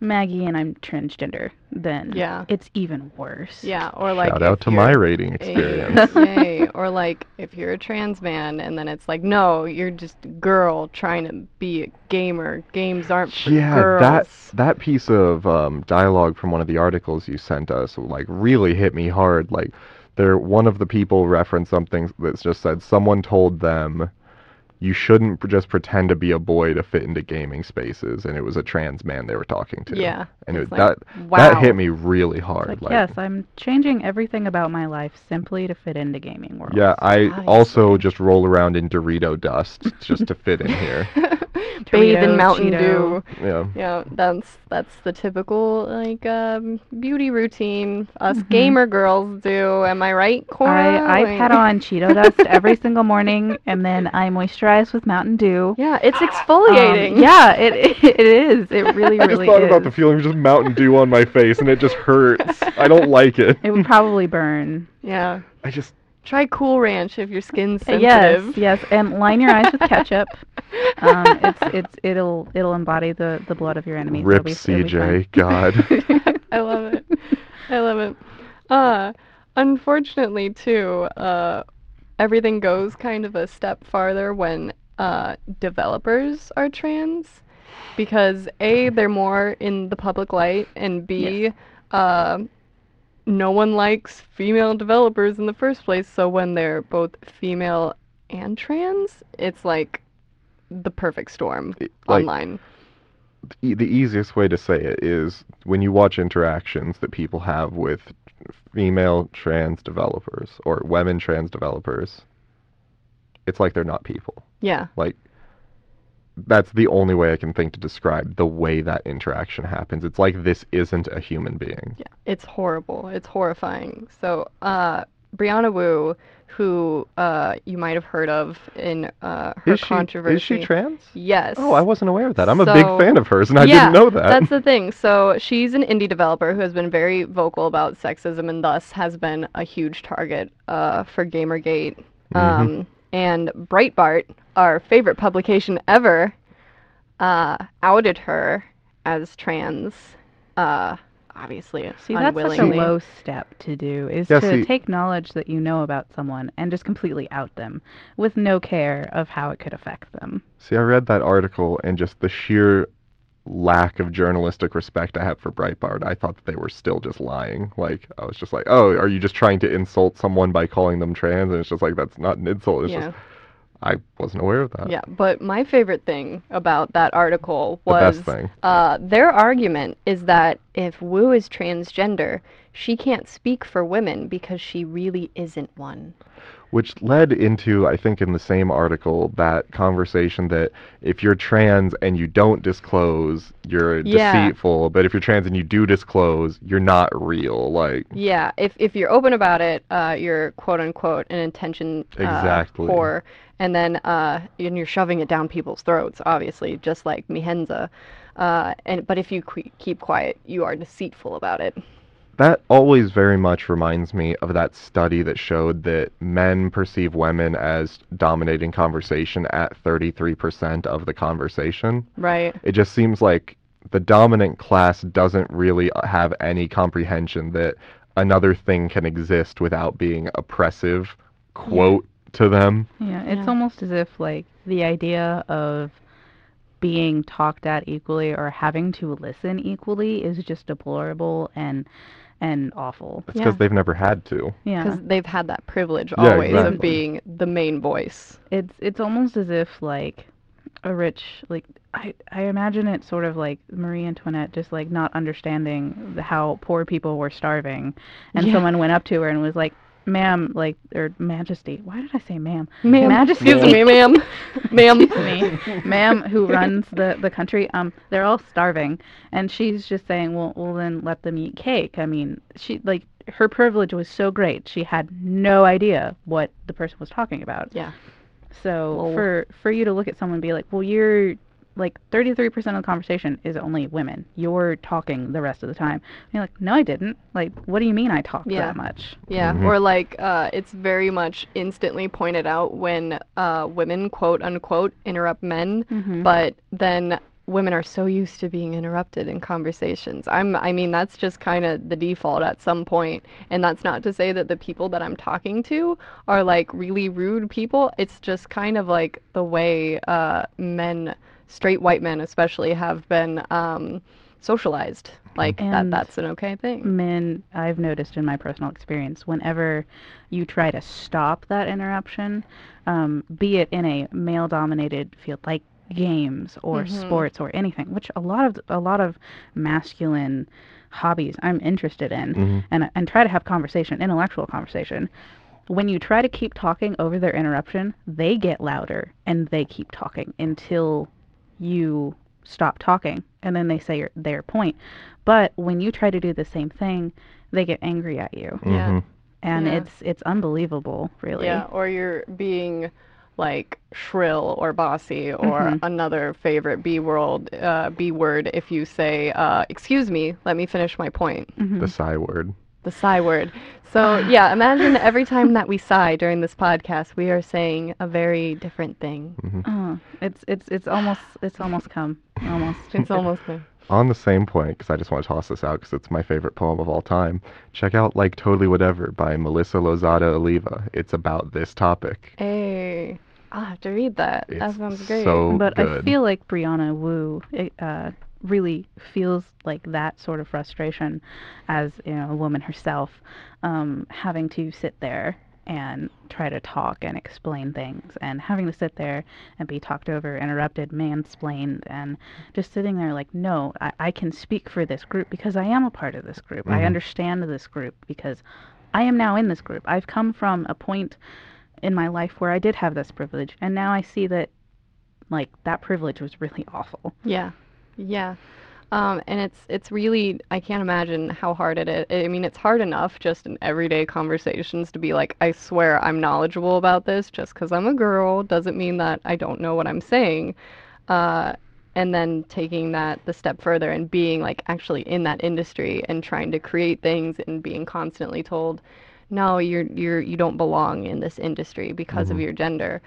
Maggie and I'm transgender," then Yeah. it's even worse. Yeah, or like Shout out to my rating experience. Yay. Or like if you're a trans man and then it's like, no, you're just a girl trying to be a gamer. Games aren't for yeah, girls. that that piece of um, dialogue from one of the articles you sent us like really hit me hard. Like, there one of the people referenced something that's just said someone told them you shouldn't just pretend to be a boy to fit into gaming spaces, and it was a trans man they were talking to. Yeah. and it, it's like, that wow. that hit me really It's hard. like, yes, I'm changing everything about my life simply to fit into gaming world. Yeah, I Obviously. also just roll around in Dorito dust just to fit in here. Bathe in Mountain Cheeto. Dew. Yeah. Yeah, that's that's the typical like um, beauty routine us Mhm. gamer girls do. Am I right, Cora? I, I've Like- had on Cheeto dust every single morning, and then I moisturize with Mountain Dew. Yeah, it's Um, exfoliating. yeah, it, it it is. It really, really. I just thought is. about the feeling of just Mountain Dew on my face, and it just hurts. I don't like it. it would probably burn. Yeah. I just Try Cool Ranch if your skin's Uh, Yes, yes, and line your eyes with ketchup. Um, it's it's it'll it'll embody the the blood of your enemies. rip It'll it'll be. CJ. God. I love it. I love it. Uh, unfortunately, too, uh, everything goes kind of a step farther when uh, developers are trans, because a they're more in the public light, and b uh, no one likes female developers in the first place, so when they're both female and trans, it's like the perfect storm It- like online. the easiest way to say it is when you watch interactions that people have with female trans developers or women trans developers, it's like they're not people. Yeah. Like that's the only way I can think to describe the way that interaction happens. It's like this isn't a human being. Yeah, it's horrible. It's horrifying. So, uh, Brianna Wu, who uh, you might have heard of in uh, her Is she controversy. is she trans? Yes. Oh, I wasn't aware of that. I'm a big fan of hers and I yeah, didn't know that. That's the thing. So she's an indie developer who has been very vocal about sexism and thus has been a huge target uh, for Gamergate. Mm-hmm. And Breitbart, our favorite publication ever, uh, outed her as trans. Uh, obviously, See, that's such a unwillingly. low step to do, is Yeah, to see- take knowledge that you know about someone and just completely out them with no care of how it could affect them. See, I read that article and just the sheer lack of journalistic respect I have for Breitbart. I thought that they were still just lying. Like I was just like, "Oh, are you just trying to insult someone by calling them trans?" And it's just like that's not an insult. It's Yeah. just I wasn't aware of that. Yeah, but my favorite thing about that article The was thing. Uh, their argument is that if Wu is transgender, she can't speak for women because she really isn't one. Which led into, I think, in the same article, that conversation that if you're trans and you don't disclose, you're Yeah. deceitful. But if you're trans and you do disclose, you're not real. Like, Yeah, if if you're open about it, uh, you're quote unquote an intention uh, Exactly. and then uh, and you're shoving it down people's throats, obviously, just like Mizhena. Uh, and but if you que- keep quiet, you are deceitful about it. That always very much reminds me of that study that showed that men perceive women as dominating conversation at 33% of the conversation. Right. It just seems like the dominant class doesn't really have any comprehension that another thing can exist without being oppressive, quote, to them. Yeah, it's Yeah. almost as if like the idea of being talked at equally or having to listen equally is just deplorable and and awful. It's because Yeah. they've never had to. Yeah. Because they've had that privilege Yeah, always exactly. of being the main voice. it's it's almost as if like a rich like I, I imagine it sort of like Marie Antoinette just like not understanding how poor people were starving and Yeah. someone went up to her and was like ma'am like or majesty why did I say ma'am Ma'am, Majesty. excuse me, ma'am, ma'am. Me, ma'am, who runs the, the country, um, they're all starving, and she's just saying, well, well, then let them eat cake. I mean, she like her privilege was so great, she had no idea what the person was talking about. Yeah. So for for you to look at someone and be like, well, you're like 33% of the conversation is only women. You're talking the rest of the time. And you're like, no, I didn't. Like, what do you mean I talked Yeah. that much? Yeah, Mhm. or like uh, it's very much instantly pointed out when uh, women quote unquote interrupt men, Mm-hmm. but then women are so used to being interrupted in conversations. I'm I mean that's just kind of the default at some point. point, and that's not to say that the people that I'm talking to are like really rude people. It's just kind of like the way uh, men, straight white men especially, have been um, socialized. Like that that's an okay thing. men I've noticed in my personal experience whenever you try to stop that interruption, um, be it in a male dominated field like games or Mhm. sports or anything, which a lot of a lot of masculine hobbies I'm interested in Mhm. and and try to have conversation, intellectual conversation. When you try to keep talking over their interruption, they get louder and they keep talking until you stop talking and then they say your, their point. But when you try to do the same thing, they get angry at you. Yeah. Mhm. And Yeah. it's it's unbelievable, really. Yeah, or you're being like shrill or bossy or Mhm. another favorite B world uh, B word if you say uh, excuse me, let me finish my point. Mhm. The sigh word. The sigh word. So yeah, imagine every time that we sigh during this podcast, we are saying a very different thing. Mhm. Oh, it's it's it's almost it's almost come almost. It's almost there. On the same point, because I just want to toss this out because it's my favorite poem of all time, check out Like Totally Whatever by Melissa Lozada Oliva. It's about this topic. Hey, I'll have to read that. that sounds great. so but I feel like Brianna Wu, uh, really feels like that sort of frustration as you know a woman herself um, having to sit there and try to talk and explain things and having to sit there and be talked over interrupted mansplained and just sitting there like no I, I can speak for this group because i am a part of this group. I Mhm. understand this group because i am now in this group. I've come from a point in my life where i did have this privilege and now i see that like that privilege was really awful. Yeah, yeah. Um, and it's it's really I can't imagine how hard it is. I mean, it's hard enough just in everyday conversations to be like, I swear I'm knowledgeable about this. Just because I'm a girl doesn't mean that I don't know what I'm saying. Uh, and then taking that the step further and being like actually in that industry and trying to create things and being constantly told, no, you're you're you don't belong in this industry because of Mhm. your gender.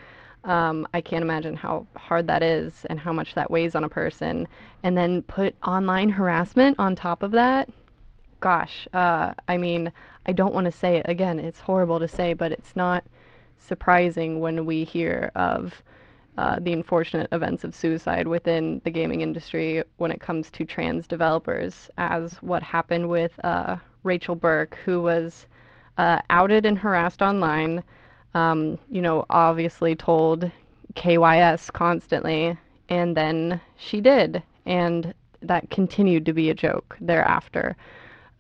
Um, I can't imagine how hard that is and how much that weighs on a person. And then put online harassment on top of that. Gosh, uh, I mean, I don't want to say it again. It's horrible to say, but it's not surprising when we hear of uh, the unfortunate events of suicide within the gaming industry when it comes to trans developers, as what happened with uh, Rachel Bryk, who was uh, outed and harassed online. Um, you know, obviously told KYS constantly, and then she did, and that continued to be a joke thereafter.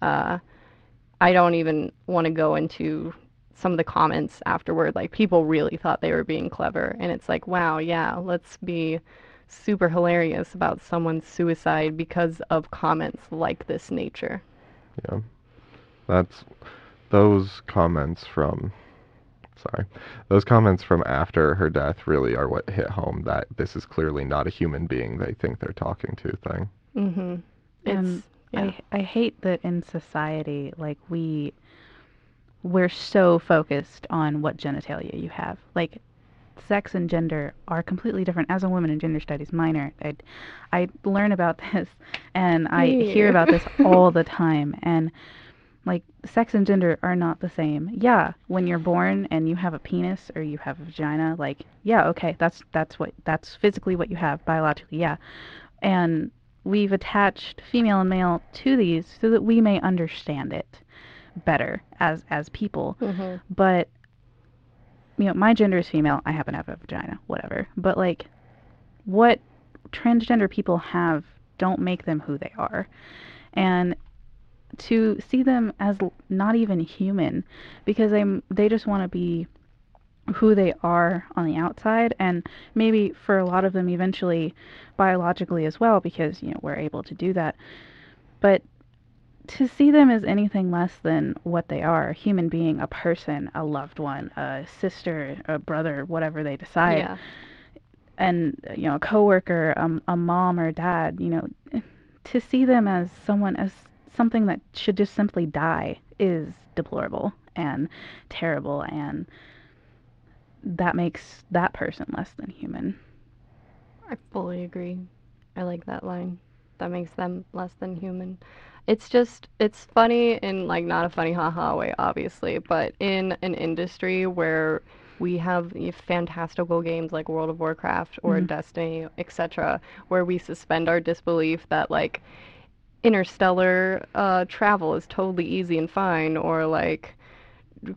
Uh, I don't even want to go into some of the comments afterward. Like, people really thought they were being clever, and it's like, wow, yeah, let's be super hilarious about someone's suicide because of comments like this nature. Yeah. That's those comments from sorry. Those comments from after her death really are what hit home that this is clearly not a human being they think they're talking to thing. Mm-hmm. It's, And yeah. I I hate that in society, like we we're so focused on what genitalia you have. Like sex and gender are completely different. As a woman in gender studies minor, I I learn about this and I hear about this all the time and like sex and gender are not the same. Yeah, when you're born and you have a penis or you have a vagina, like yeah, okay, that's that's what that's physically what you have biologically. Yeah. And we've attached female and male to these so that we may understand it better as as people Mhm. but you know my gender is female i happen to have a vagina whatever but like what transgender people have don't make them who they are and to see them as not even human because they they just want to be who they are on the outside and maybe for a lot of them eventually biologically as well because you know we're able to do that but to see them as anything less than what they are a human being a person a loved one a sister a brother whatever they decide yeah. and you know a coworker um, a mom or dad you know to see them as someone as something that should just simply die is deplorable and terrible and that makes that person less than human I fully agree. I like that line. That makes them less than human. It's just, it's funny in like not a funny haha way, obviously, but in an industry where we have fantastical games like World of Warcraft or Mhm. Destiny, etc., where we suspend our disbelief that like interstellar uh, travel is totally easy and fine, or like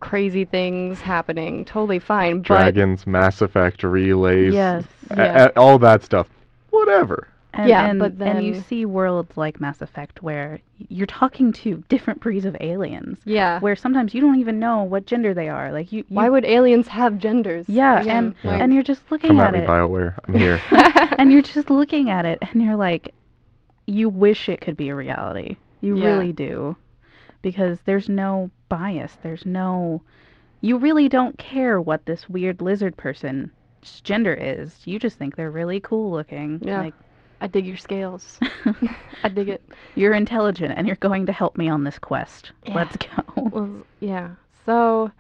crazy things happening, totally fine. But Dragons, Mass Effect relays, yes a- Yeah. a- all that stuff. Whatever. And, Yeah, and, but and you see worlds like Mass Effect where you're talking to different breeds of aliens, yeah, where sometimes you don't even know what gender they are. Like you, you why would aliens have genders? yeah, Again, and Yeah. and you're just looking Come at at me, it, BioWare. I'm here. and you're just looking at it, and you're like, you wish it could be a reality. You Yeah. really do, because there's no bias. There's no, you really don't care what this weird lizard person's gender is. You just think they're really cool looking. Yeah. Like I dig your scales. I dig it. You're intelligent and you're going to help me on this quest. Yeah. Let's go. Well, yeah. So,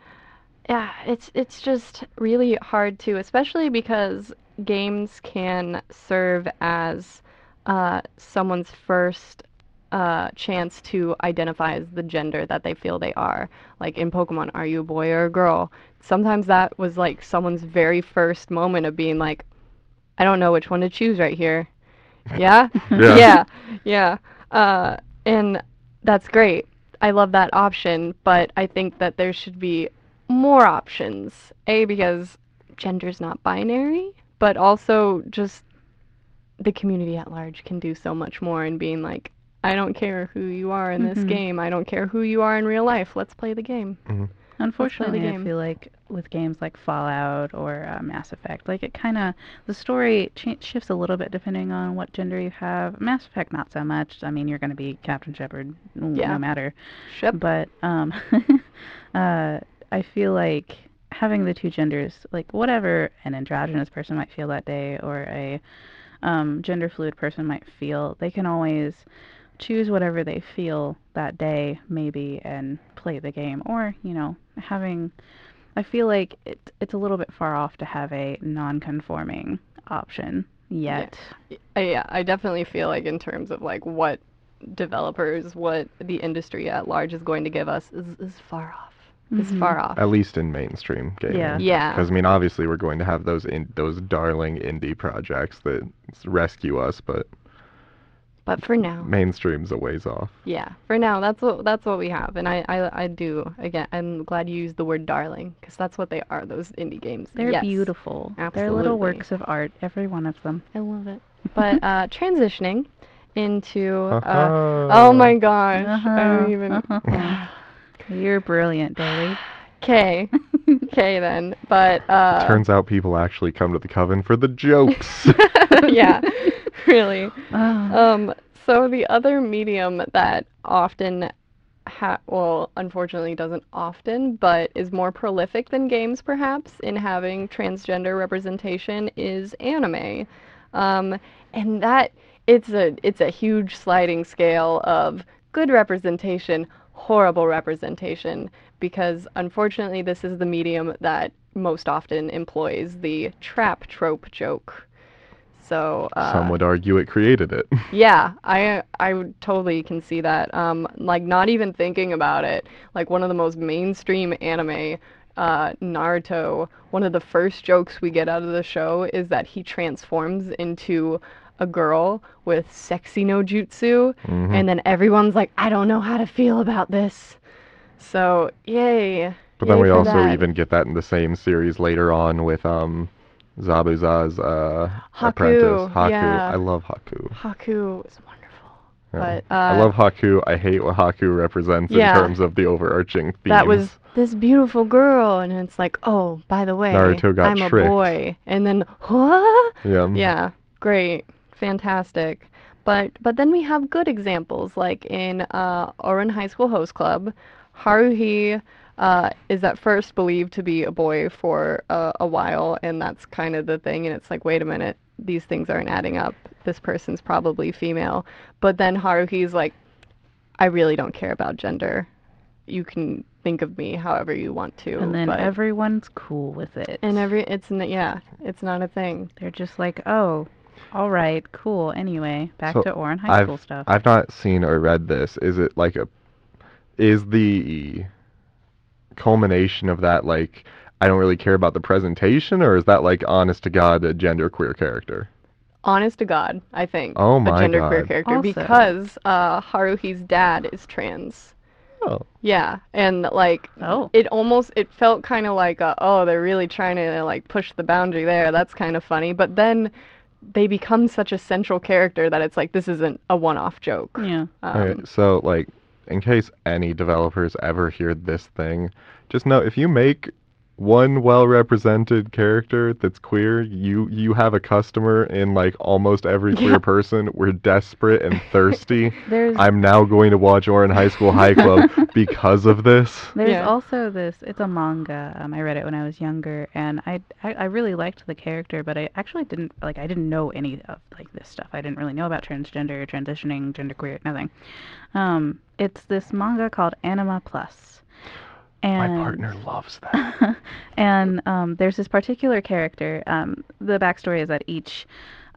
yeah, it's it's just really hard to, especially because games can serve as uh, someone's first uh, chance to identify as the gender that they feel they are. Like in Pokemon, are you a boy or a girl? Sometimes that was like someone's very first moment of being like, I don't know which one to choose right here. Yeah? Yeah. yeah. Yeah. Uh, and that's great. I love that option, but I think that there should be more options. A, because gender's not binary, but also just the community at large can do so much more in being like, I don't care who you are in this Mhm. game. I don't care who you are in real life. Let's play the game. Unfortunately, I game. feel like with games like Fallout or uh, Mass Effect, like it kind of the story cha- shifts a little bit depending on what gender you have. Mass Effect, not so much. I mean, you're going to be Captain Shepard, Yeah. no matter. Ship. But um, uh, I feel like having the two genders, like whatever an androgynous person might feel that day, or a um, gender fluid person might feel, they can always choose whatever they feel that day, maybe, and play the game. Or you know, having. I feel like it, it's a little bit far off to have a non-conforming option yet. I, yeah, I definitely feel like in terms of like what developers, what the industry at large is going to give us is, is far off. Is Mhm. far off. At least in mainstream gaming. Yeah. Yeah. Because I mean, obviously, we're going to have those in those darling indie projects that rescue us, but But for now, mainstream's a ways off. yeah, for now that's what that's what we have, and I I, I do again. I'm glad you used the word darling because that's what they are. Those indie games. They're Yes, beautiful. They're little works of art, every one of them. I love it. But uh, transitioning into uh, Uh-huh. oh my gosh, I Uh-huh, don't even. uh-huh. You're brilliant, Daily. Okay, okay then. But uh, Turns out people actually come to the coven for the jokes. yeah, really. Oh. Um, so the other medium that often ha- well, unfortunately doesn't often, but is more prolific than games perhaps in having transgender representation is anime. Um, and that it's a it's a huge sliding scale of good representation, horrible representation because unfortunately this is the medium that most often employs the trap trope joke. So uh, Some would argue it created it. yeah, I I totally can see that. Um, like not even thinking about it, like one of the most mainstream anime, uh, Naruto. One of the first jokes we get out of the show is that he transforms into a girl with sexy no jutsu, Mhm. and then everyone's like, I don't know how to feel about this. So yay. But then Yay we also that. even get that in the same series later on with um Zabuza's uh Haku, apprentice. Haku. yeah. I love Haku. Haku is wonderful. Yeah. But uh, I love Haku. I hate what Haku represents Yeah. in terms of the overarching themes. that was this beautiful girl, and it's like, oh, by the way, Naruto got I'm tricked. a boy, and then what? yeah. Yeah, great, fantastic. But but then we have good examples, like in uh, Ouran High School Host Club, Haruhi uh, is at first believed to be a boy for uh, a while, and that's kind of the thing. And it's like, wait a minute, these things aren't adding up. This person's probably female. But then Haruhi's like, I really don't care about gender. You can think of me however you want to. and then but, everyone's cool with it. and every it's n- yeah, it's not a thing. They're just like, oh, all right, cool. Anyway, back So, to Ouran High I've- School stuff. I've not seen or read this. Is it like a is the culmination of that like I don't really care about the presentation or is that like honest to god a genderqueer character? honest to God, I think. Oh my a my genderqueer God. character Also- because uh, Haruhi's dad is trans. Oh. Yeah, and like Oh. it almost it felt kind of like uh oh they're really trying to like push the boundary there. That's kind of funny, but then they become such a central character that it's like this isn't a one-off joke. yeah. Um, Alright, so like in case any developers ever hear this thing, just know if you make one well-represented character that's queer, you you have a customer in like almost every queer Yeah. person. We're desperate and thirsty. I'm now going to watch Ouran High School High Club because of this. There's Yeah. also this. It's a manga. Um, I read it when I was younger, and I, I I really liked the character, but I actually didn't like. I didn't know any of like this stuff. I didn't really know about transgender, transitioning, genderqueer, nothing. Um, it's this manga called Anima Plus. And My partner loves that. and um, there's this particular character. Um, the backstory is that each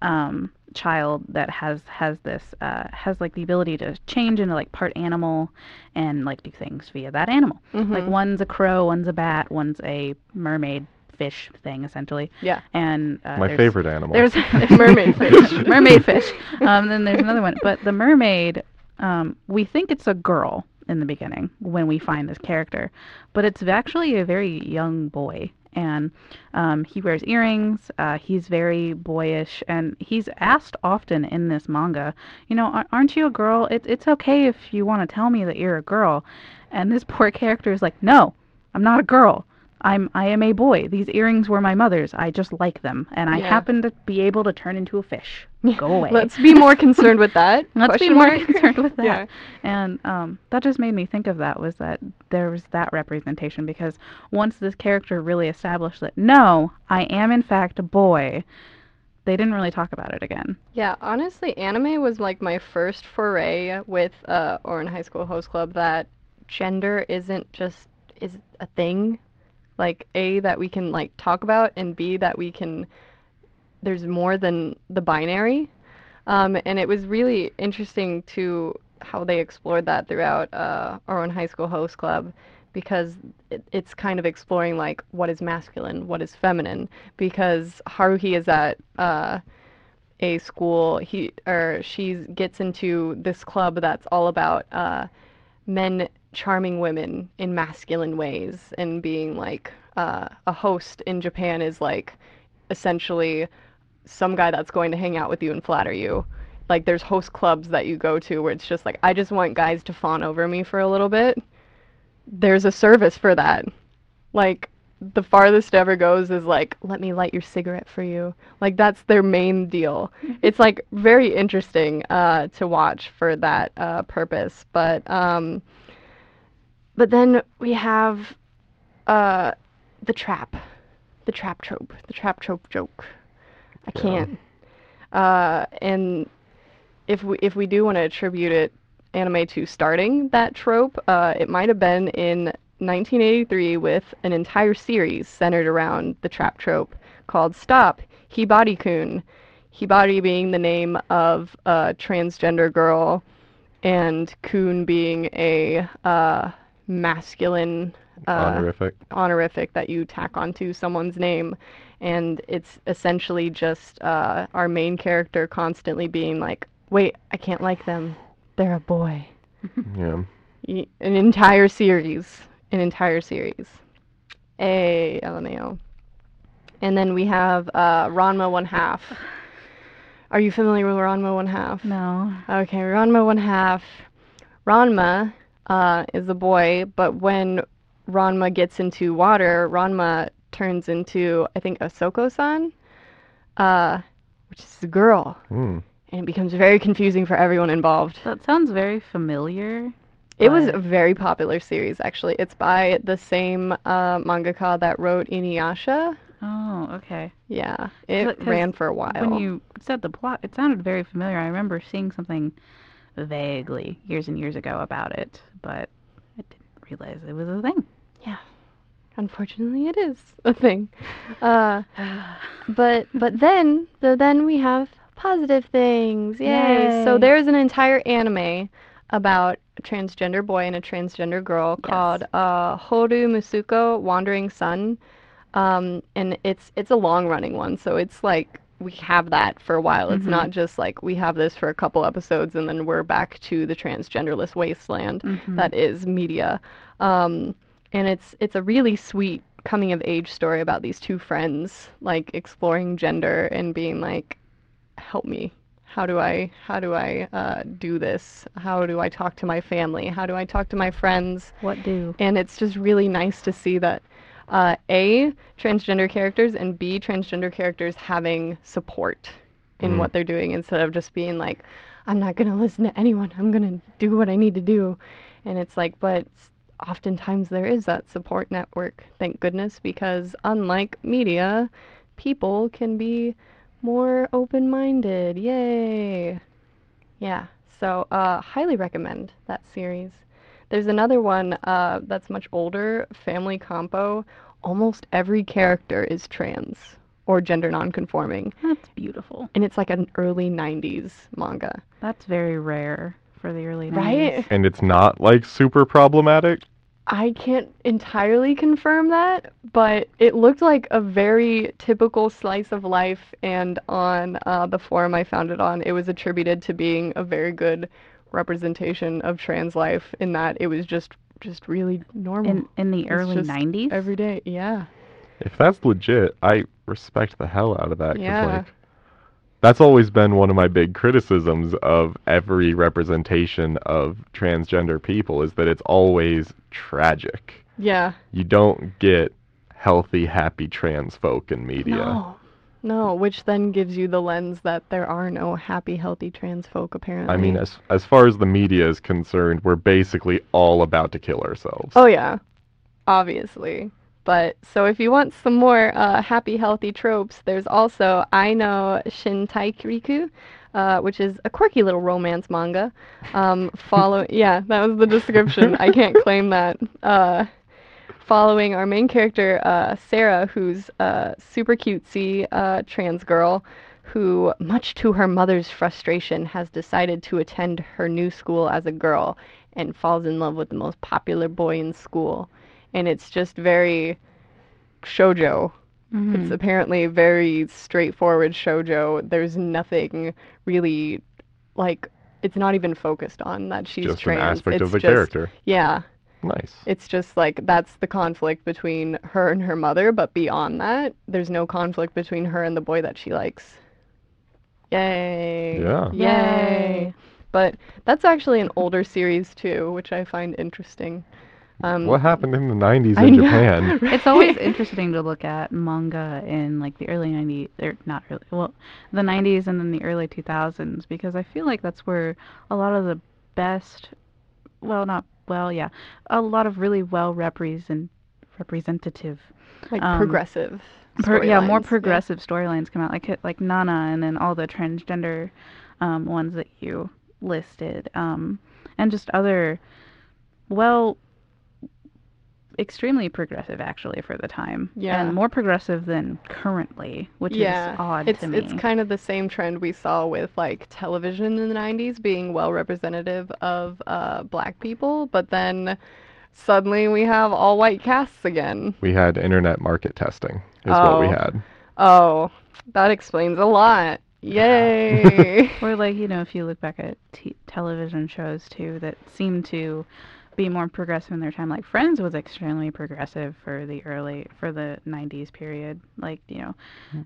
um, child that has has this uh, has like the ability to change into like part animal and like do things via that animal. Like mhm. one's a crow, one's a bat, one's a mermaid fish thing essentially. Yeah. And uh, My favorite animal. There's Mermaid fish. mermaid fish. Um, then there's another one, but the mermaid, um, we think it's a girl in the beginning when we find this character, but it's actually a very young boy, and um, he wears earrings. Uh, he's very boyish, and he's asked often in this manga, you know, aren't you a girl? It, it's okay if you want to tell me that you're a girl, and this poor character is like, no, I'm not a girl. I'm I am a boy. These earrings were my mother's. I just like them, and I Yeah. happen to be able to turn into a fish. Go away. Let's be more concerned with that. Let's be more concerned with that. Yeah. And um, that just made me think of that was that there was that representation because once this character really established that no, I am in fact a boy, they didn't really talk about it again. Yeah, honestly, anime was like my first foray with uh, Ouran High School Host Club that gender isn't just is a thing. Like A that we can like talk about and B that we can there's more than the binary. Um, and it was really interesting to how they explored that throughout uh, Ouran high school host club because it, it's kind of exploring like what is masculine, what is feminine. Because Haruhi is at uh, a school, he or she gets into this club that's all about uh, men charming women in masculine ways and being like uh, a host in Japan is like essentially some guy that's going to hang out with you and flatter you. Like there's host clubs that you go to where it's just like I just want guys to fawn over me for a little bit. There's a service for that. Like the farthest it ever goes is like let me light your cigarette for you. Like that's their main deal. It's like very interesting uh, to watch for that uh, purpose. But um, but then we have uh, the trap, the trap trope, the trap trope joke. I Yeah. can't. Uh, and if we if we do want to attribute it anime to starting that trope, uh, it might have been in 1983 with an entire series centered around the trap trope called Stop Hibari Kun. Hibari being the name of a transgender girl, and Kun being a uh, masculine uh, Honorific. honorific that you tack onto someone's name. And it's essentially just uh, our main character constantly being like, wait, I can't like them. They're a boy. Yeah. An entire series. An entire series. A LMAO. And then we have uh, Ranma One Half. Are you familiar with Ranma One Half? No. Okay, Ranma one half. Ranma uh, is a boy, but when Ranma gets into water, Ranma turns into I think Ahsoko-san, uh, which is a girl, Hmm. and it becomes very confusing for everyone involved. That sounds very familiar. It was a very popular series, actually. It's by the same uh, mangaka that wrote Inuyasha. Oh, okay. Yeah, it ran for a while. When you said the plot, it sounded very familiar. I remember seeing something vaguely years and years ago about it, but I didn't realize it was a thing. Yeah. Unfortunately, it is a thing. Uh, but but then the, then we have positive things. Yay! So there's an entire anime about a transgender boy and a transgender girl Yes. called uh, Hourou Musuko Wandering Sun. Um, and it's it's a long running one, so it's like we have that for a while. It's Mhm. not just like we have this for a couple episodes and then we're back to the transgenderless wasteland Mhm. that is media. Um, and it's it's a really sweet coming of age story about these two friends like exploring gender and being like, help me. How do I how do I uh, do this? How do I talk to my family? How do I talk to my friends? what do? and it's just really nice to see that uh, a transgender characters and b transgender characters having support in Mhm. what they're doing instead of just being like i'm not going to listen to anyone. I'm going to do what i need to do. And it's like but oftentimes there is that support network thank goodness because unlike media people can be more open-minded. Yay! Yeah so uh, highly recommend that series there's another one uh, that's much older, Family Compo. Almost every character is trans or gender nonconforming, That's beautiful. and it's like an early 90s manga. That's very rare for the early 90s. Right? And it's not like super problematic. I can't entirely confirm that, but it looked like a very typical slice of life, and on uh, the forum I found it on, it was attributed to being a very good representation of trans life in that it was just just really normal In in the early '90s. every day. Yeah. If that's legit, I respect the hell out of that Yeah. like, that's always been one of my big criticisms of every representation of transgender people is that it's always tragic. Yeah. You don't get healthy, happy trans folk in media. No. No, which then gives you the lens that there are no happy, healthy trans folk apparently. I mean, as as far as the media is concerned, we're basically all about to kill ourselves. Oh yeah, obviously. But so if you want some more uh, happy, healthy tropes, there's also I know Shintaikiriku, uh, which is a quirky little romance manga. Um, follow, yeah, that was the description. I can't claim that. Uh, following our main character, uh, Sarah, who's a super cutesy uh, trans girl who, much to her mother's frustration, has decided to attend her new school as a girl and falls in love with the most popular boy in school. And it's just very shojo. Mhm. It's apparently very straightforward shojo. There's nothing really like it's not even focused on that she's just trans. an aspect it's of the just, character. Yeah, Nice. it's just like that's the conflict between her and her mother, but beyond that, there's no conflict between her and the boy that she likes. Yay. Yeah. Yay. But that's actually an older series too, which I find interesting. Um, what happened in the 90s I in know, Japan? It's always interesting to look at manga in like the early 90s, or not really, well, the 90s and then the early 2000s because I feel like that's where a lot of the best, well, not well, yeah, a lot of really well represent representative, like um, progressive. per, yeah, more storylines, progressive storylines come out, like like Nana and then all the transgender um, ones that you listed, um, and just other, well, extremely progressive actually for the time, Yeah. and more progressive than currently, which Yeah, is odd It's to me. it's kind of the same trend we saw with like television in the 90s being well representative of uh, black people, but then suddenly we have all white casts again. We had internet market testing, is what we Oh. had. Oh, that explains a lot. Yay. Or like you know, if you look back at t- television shows too that seem to be more progressive in their time, like Friends was extremely progressive for the early for the '90s period. Like you know,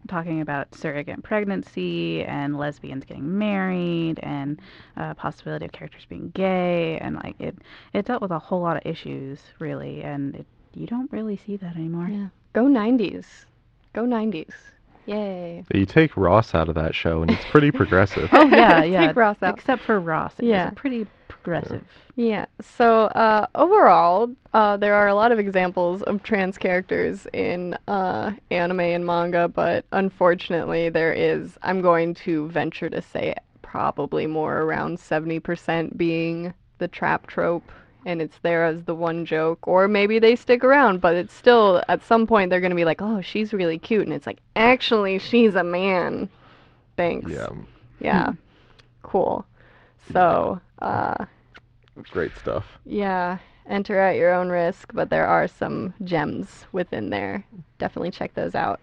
talking about surrogate pregnancy and lesbians getting married and uh, possibility of characters being gay and like it it dealt with a whole lot of issues really, and it, you don't really see that anymore. yeah. Go 90s. Go 90s. Yay. You take Ross out of that show, and it's pretty progressive. Oh yeah, yeah. Take Ross out. Except for Ross, it Yeah. was pretty progressive. Yeah. So uh, overall, uh, there are a lot of examples of trans characters in uh, anime and manga, but unfortunately, there is. I'm going to venture to say probably more around 70% being the trap trope, and it's there as the one joke, or maybe they stick around, but it's still at some point they're going to be like, "Oh, she's really cute," and it's like, actually, she's a man. Thanks. yeah, Yeah. Cool. So. Uh, great stuff. yeah, enter at your own risk, but there are some gems within there. Definitely check those out.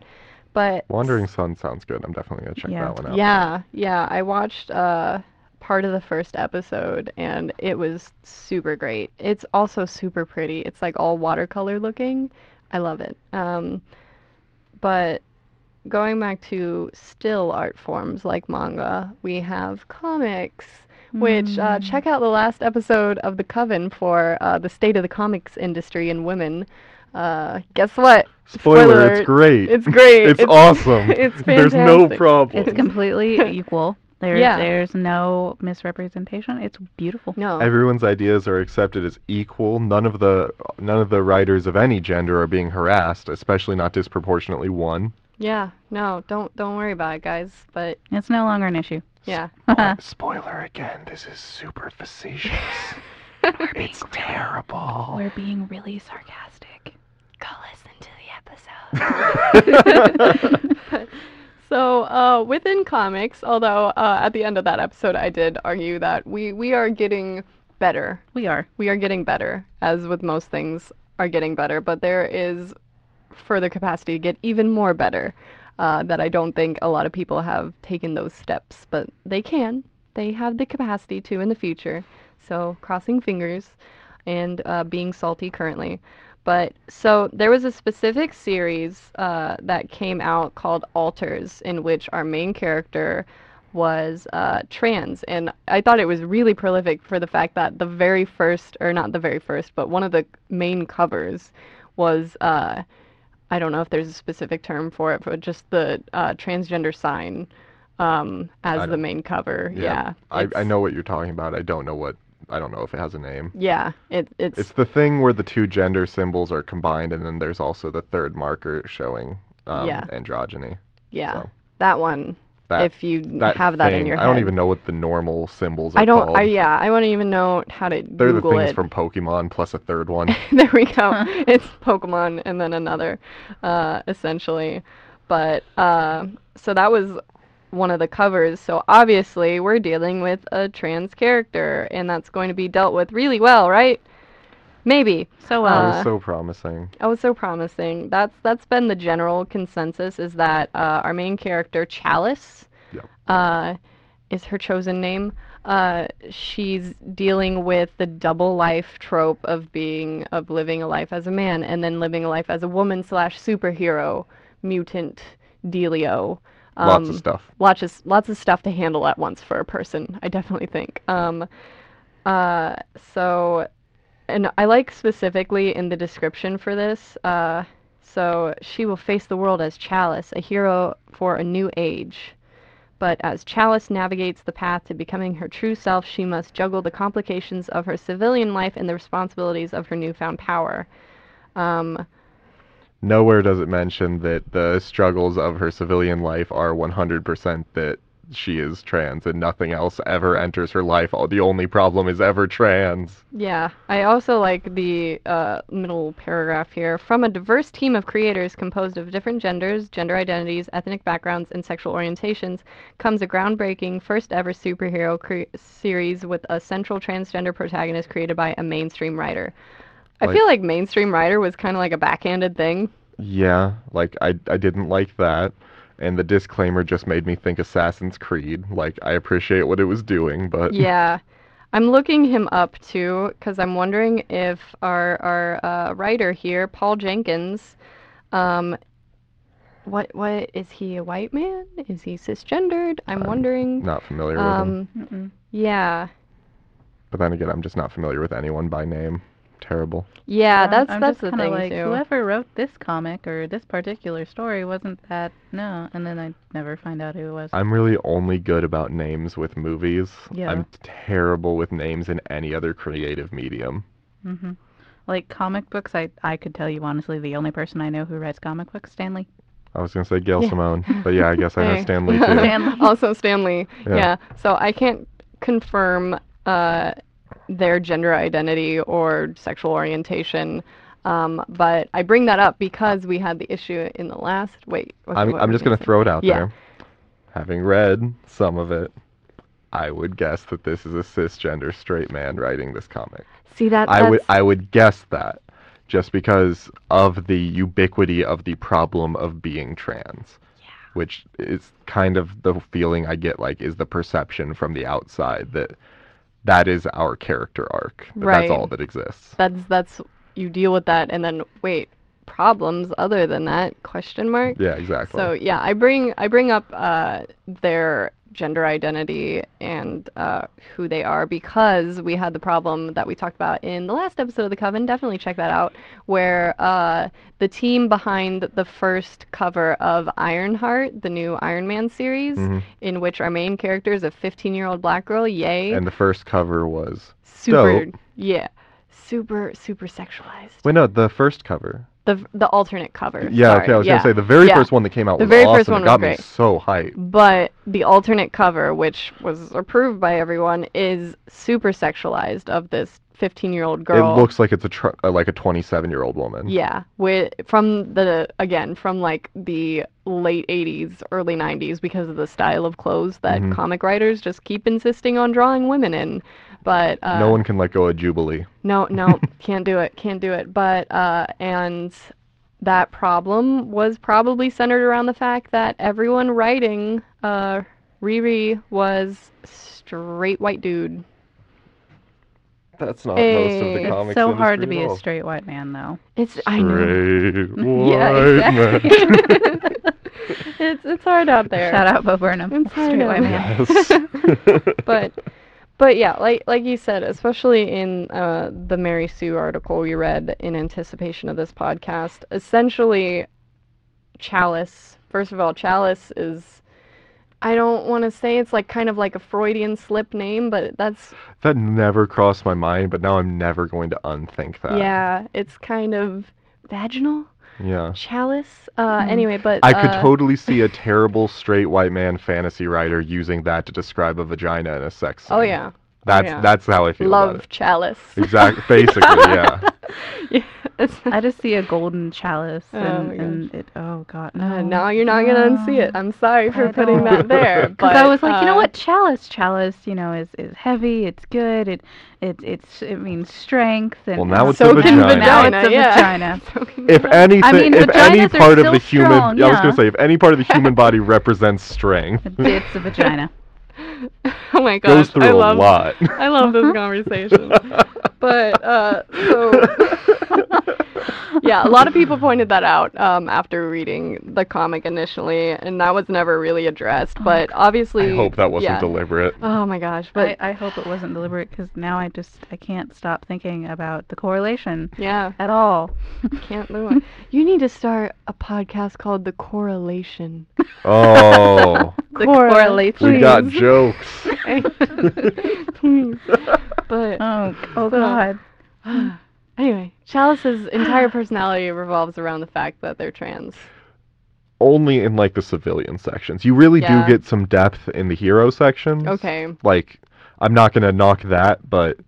But Wandering Sun sounds good. I'm definitely gonna check Yeah. that one out. yeah, yeah, I watched uh part of the first episode and it was super great. It's also super pretty. It's like all watercolor looking. I love it. Um but going back to still art forms like manga, we have comics which uh, Mm. check out the last episode of the coven for uh, the state of the comics industry and women uh, guess what Spoiler, Spoiler, it's great. it's great it's, awesome. it's fantastic. There's no problem. It's completely equal. There's Yeah. there's no misrepresentation. It's beautiful. no Everyone's ideas are accepted as equal. None of the none of the writers of any gender are being harassed, especially not disproportionately one. yeah no don't don't worry about it guys but It's no longer an issue. yeah Spoiler again. This is super facetious. it's terrible. We're being really sarcastic. go listen to the episode So, uh, within comics, although uh, at the end of that episode I did argue that we, we are getting better. We are. We are getting better, as with most things are getting better, but there is further capacity to get even more better. Uh, that I don't think a lot of people have taken those steps, but they can. They have the capacity to in the future. So crossing fingers and uh, being salty currently. But so there was a specific series uh, that came out called Alters, in which our main character was uh, trans, and I thought it was really prolific for the fact that the very first, or not the very first, but one of the main covers was uh, I don't know if there's a specific term for it, but just the uh, transgender sign um, as the main cover. Yeah, I, I know what you're talking about. I don't know what. I don't know if it has a name. Yeah, it, it's, It's the thing where the two gender symbols are combined, and then there's also the third marker showing um, Yeah. androgyny. yeah so. that one. That, if you that have that in thing, your I don't even know what the normal symbols are I don't. called. I, yeah, I won't even know how to do it. They're Google the things it. from Pokemon plus a third one. there we go. it's Pokemon and then another, uh, essentially. But uh, so that was one of the covers. So obviously we're dealing with a trans character, and that's going to be dealt with really well, right? Maybe. So Uh, well. that was so promising. Oh, so promising. That's that's been the general consensus is that uh, our main character Chalice Yep. uh, is her chosen name. Uh, she's dealing with the double life trope of being of living a life as a man and then living a life as a woman slash superhero mutant dealio. Lots of Um, stuff. lots of lots of stuff to handle at once for a person. I definitely think. Um, uh, so, and I like specifically in the description for this. Uh, so she will face the world as Chalice, a hero for a new age. But as Chalice navigates the path to becoming her true self, she must juggle the complications of her civilian life and the responsibilities of her newfound power. Um, Nowhere does it mention that the struggles of her civilian life are 100% that she is trans and nothing else ever enters her life. The only problem is ever trans. Yeah, I also like the uh, middle paragraph here. From a diverse team of creators composed of different genders, gender identities, ethnic backgrounds, and sexual orientations comes a groundbreaking first ever superhero cre- series with a central transgender protagonist created by a mainstream writer. I Like- feel like mainstream writer was kind of like a backhanded thing. Yeah, like I I didn't like that. And the disclaimer just made me think Assassin's Creed. Like I appreciate what it was doing, but yeah. I'm looking him up too because I'm wondering if our our uh, writer here, Paul Jenkins, um, what what is he a white man? Is he cisgendered? I'm I'm wondering. not familiar with him. Um, Mm-mm. yeah, But then again, I'm just not familiar with anyone by name. Terrible. yeah, Um, that's I'm that's just the kinda thing like, too. Whoever wrote this comic or this particular story wasn't that no, and then I never find out who it was. I'm really only good about names with movies. Yeah. I'm terrible with names in any other creative medium. hmm Like comic books, I I could tell you honestly, the only person I know who writes comic books, Stan Lee. I was gonna say Gail Yeah. Simone, but yeah, I guess I know Stan Lee too. Stan Lee. also Stan Lee. Yeah. Yeah. So I can't confirm uh, their gender identity or sexual orientation. Um, but I bring that up because we had the issue in the last. Wait. what- I'm what I'm just gonna throw it out Yeah. there. Having read some of it, I would guess that this is a cisgender straight man writing this comic. See that? I would I would guess that just because of the ubiquity of the problem of being trans. Which is kind of the feeling I get like is the perception from the outside that that is our character arc. Right. That's all that exists. that's that's you deal with that and then wait problems other than that question mark. Yeah, exactly. So yeah, I bring I bring up uh, their gender identity and uh, who they are because we had the problem that we talked about in the last episode of the Coven. Definitely check that out, where uh, the team behind the first cover of Ironheart, the new Iron Man series, Mhm. in which our main character is a 15-year-old black girl. Yay! And the first cover was super, dope. yeah, super super sexualized. Wait, no, the first cover. The the alternate cover. Yeah, sorry, okay, I was yeah. gonna say the very yeah. first one that came out The was very awesome. first one it got me so hyped. But the alternate cover, which was approved by everyone, is super sexualized of this 15 year old girl. It looks like it's a tr- uh, like a 27 year old woman. Yeah, with from the again from like the late 80s, early 90s because of the style of clothes that Mhm. comic writers just keep insisting on drawing women in. But uh, no one can let go of Jubilee. no, no, can't do it, can't do it. But uh, and that problem was probably centered around the fact that everyone writing uh, Riri was straight white dude. That's not Hey. Most of the comics. It's so hard to be a straight white man, though. It's I know. Straight Yeah, white exactly. man. it's it's hard out there. Shout out Bo Burnham, I'm sorry, straight white man. Yes. but but yeah, like like you said, especially in uh, the Mary Sue article we read in anticipation of this podcast, essentially, Chalice. First of all, Chalice is. I don't want to say it's like kind of like a Freudian slip name, but that's that never crossed my mind, but now I'm never going to unthink that. yeah, it's kind of vaginal Yeah. chalice. Uh, Hmm. anyway, but I could uh, totally see a terrible straight white man fantasy writer using that to describe a vagina in a sex scene. Oh yeah, That's yeah. that's how I feel love about chalice. Exactly. Basically, yeah. yeah, it's- I just see a golden chalice, Oh and, and it. Oh God, Uh, now you're not gonna unsee it. I'm sorry for I putting don't. that there. Because I was like, you know uh, what, chalice, chalice, you know, is is heavy. It's good. It it it's it means strength. And Well, now it's a So can vagina. Now it's a yeah. vagina. If vagina. anything, mean, if any part of still the human, strong, yeah, I was gonna say, if any part of the human body represents strength, It's a vagina. oh my goes gosh, through I a love lot. I love this conversation. but uh, so yeah, a lot of people pointed that out um, after reading the comic initially, and that was never really addressed. But obviously, I hope that wasn't yeah. deliberate. Oh my gosh, but I, I hope it wasn't deliberate because now I just I can't stop thinking about the correlation yeah, at all. can't do it. You need to start a podcast called The Correlation. Oh, The correlation. we got Please. Jokes. Please. But Oh, uh, oh God. anyway, Chalice's entire personality revolves around the fact that they're trans. Only in like the civilian sections. You really Yeah. do get some depth in the hero sections. Okay. Like, I'm not gonna knock that, but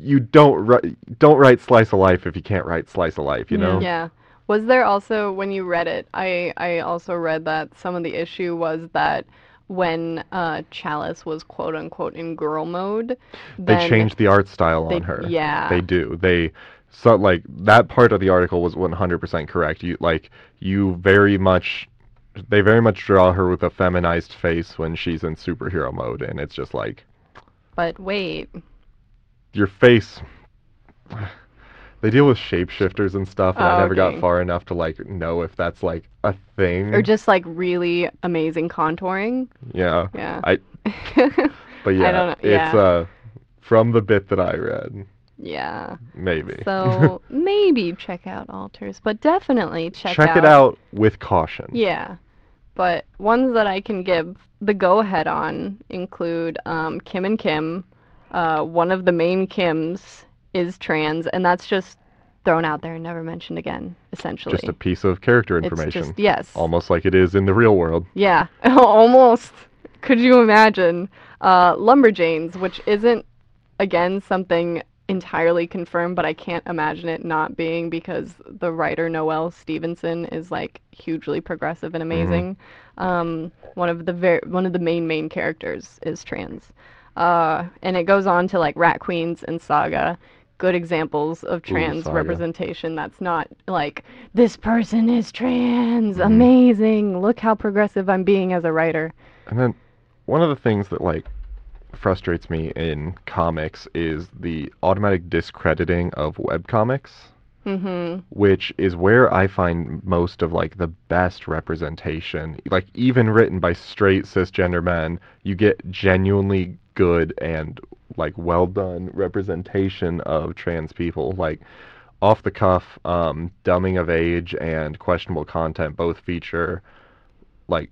you don't write don't write slice of life if you can't write slice of life. You Yeah. know. Yeah. Was there also when you read it? I I also read that some of the issue was that when uh, Chalice was quote unquote in girl mode, They changed the art style they- on her. Yeah. They do. They so like that part of the article was 100% correct. You like you very much they very much draw her with a feminized face when she's in superhero mode and it's just like But wait, your face they deal with shapeshifters and stuff and I Oh, never okay. got far enough to like know if that's like a thing. or just like really amazing contouring. yeah. Yeah. I but yeah, don't know, it's uh from the bit that I read, yeah. maybe. So maybe check out Alters, but definitely check, Check it out with caution. Yeah, but ones that I can give the go ahead on include um, Kim and Kim. Uh, one of the main Kims is trans, and that's just thrown out there and never mentioned again. Essentially, Just a piece of character information. just yes, Almost like it is in the real world. yeah, almost. Could you imagine uh, Lumberjanes, which isn't again something entirely confirmed, but I can't imagine it not being because the writer Noelle Stevenson is like hugely progressive and amazing. Um, one of the ver- one of the main main characters is trans, uh, and it goes on to like Rat Queens and Saga. Good examples of trans Saga. representation. That's not like this person is trans. Mhm. Amazing. Look how progressive I'm being as a writer. And then one of the things that like frustrates me in comics is the automatic discrediting of webcomics, Mm-hmm. which is where I find most of like the best representation. Like even written by straight cisgender men, you get genuinely good and like well done representation of trans people. Like off the cuff, um, dumbing of age and questionable content both feature like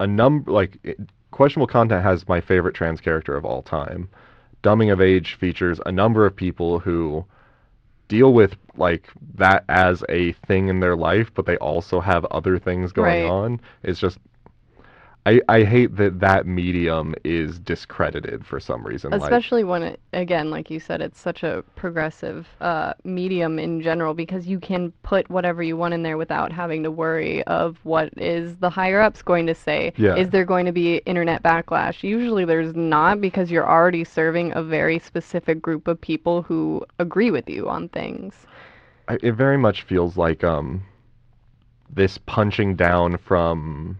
a number like it, questionable content has my favorite trans character of all time. Dumbing of age features a number of people who deal with like that as a thing in their life, but they also have other things going Right. on. It's just I, I hate that that medium is discredited for some reason. like, Especially when it, again, like you said, it's such a progressive uh, medium in general because you can put whatever you want in there without having to worry of what is the higher ups going to say. Yeah. Is there going to be internet backlash? Usually there's not because you're already serving a very specific group of people who agree with you on things. I, it very much feels like um this punching down from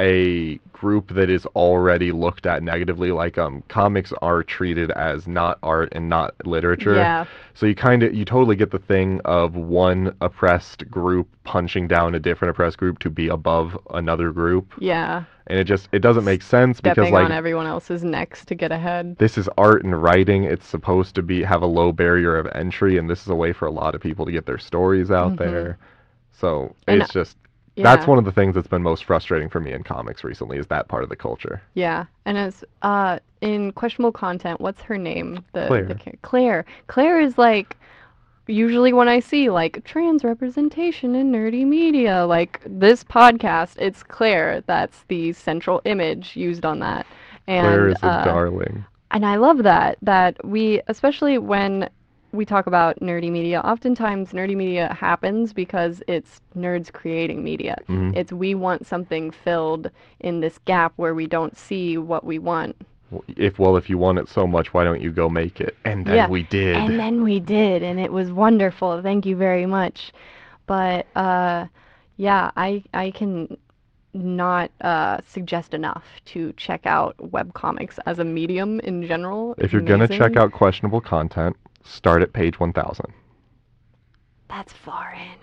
a group that is already looked at negatively like um comics are treated as not art and not literature Yeah. so you kind of you totally get the thing of one oppressed group punching down a different oppressed group to be above another group Yeah. and it just it doesn't make sense because Stepping like on everyone else's necks to get ahead. this is art and writing it's supposed to be have a low barrier of entry and this is a way for a lot of people to get their stories out Mhm. there so And, it's just Yeah. that's one of the things that's been most frustrating for me in comics recently is that part of the culture Yeah, and as uh in questionable content, what's her name? The, Claire. the Claire. Claire is like usually when I see like trans representation in nerdy media, like this podcast, it's Claire. That's the central image used on that. And claire is a uh, darling and I love that that we especially when we talk about nerdy media, oftentimes nerdy media happens because it's nerds creating media. Mhm. It's we want something filled in this gap where we don't see what we want. if well if you want it so much why don't you go make it and then Yeah, we did And then we did, and it was wonderful. Thank you very much. But uh, yeah, I I can not uh, suggest enough to check out webcomics as a medium in general. if you're gonna check out questionable content start at page 1000 that's far in.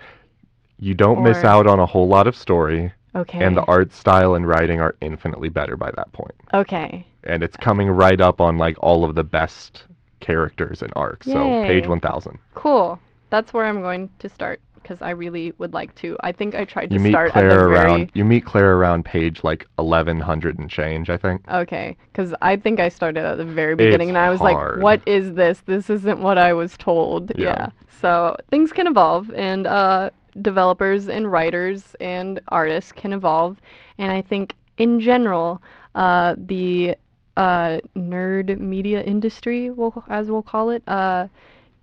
you don't miss out on a whole lot of story Okay. and the art style and writing are infinitely better by that point okay. and it's coming right up on like all of the best characters and arcs. So page 1000. Cool. That's where I'm going to start because I really would like to. I think I tried to You meet start Claire at the around very. you meet Claire around page like 1100 and change, I think. Okay, because I think I started at the very beginning and I was hard. like, what is this? This isn't what I was told. Yeah. Yeah. So things can evolve and uh, developers and writers and artists can evolve. And I think in general, uh, the uh, nerd media industry, we'll, as we'll call it, uh,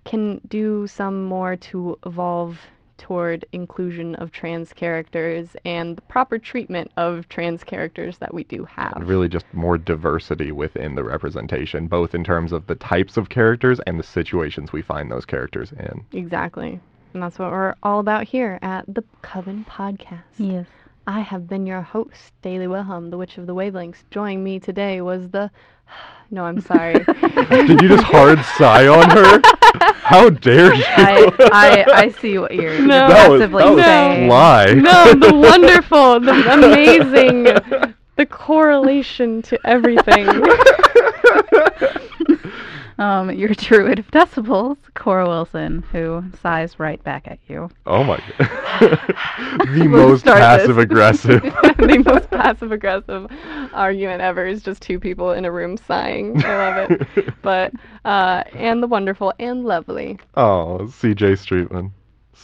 can do some more to evolve toward inclusion of trans characters and the proper treatment of trans characters that we do have. And really just more diversity within the representation, both in terms of the types of characters and the situations we find those characters in. Exactly. And that's what we're all about here at the Coven Podcast. Yes. I have been your host, Daily Wilhelm, the Witch of the Wavelengths. Joining me today was the. No, I'm sorry. Did you just hard sigh on her? How dare you? I, I I see what you're No. that was, aggressively that was saying. sly. no, the wonderful, the amazing, the correlation to everything. Um, your druid of decibels, Cora Wilson, who sighs right back at you. Oh my god. the Let's most passive aggressive. the most passive aggressive argument ever is just two people in a room sighing. I love it. But uh, and the wonderful and lovely. Oh, CJ Streetman.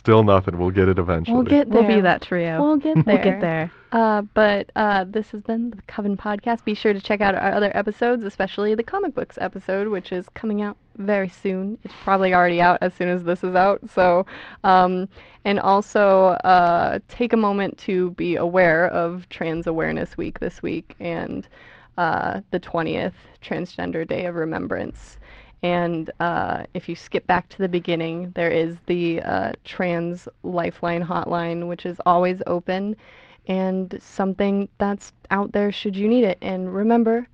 Still nothing. We'll get it eventually. We'll get there. We'll be that trio. We'll get there. We'll get there. Uh, but uh, this has been the Coven Podcast. Be sure to check out our other episodes, especially the comic books episode, which is coming out very soon. It's probably already out as soon as this is out. So, um, and also uh, take a moment to be aware of Trans Awareness Week this week and uh, the 20th Transgender Day of Remembrance. And uh, if you skip back to the beginning, there is the uh, Trans Lifeline hotline, which is always open and something that's out there should you need it. And remember,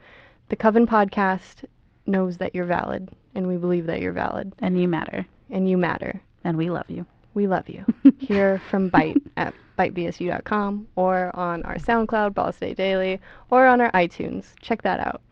the Coven podcast knows that you're valid, and we believe that you're valid, And you matter. and you matter. And we love you. We love you. Hear from Byte at bytebsu.com or on our SoundCloud, Ball State Daily, or on our iTunes. Check that out.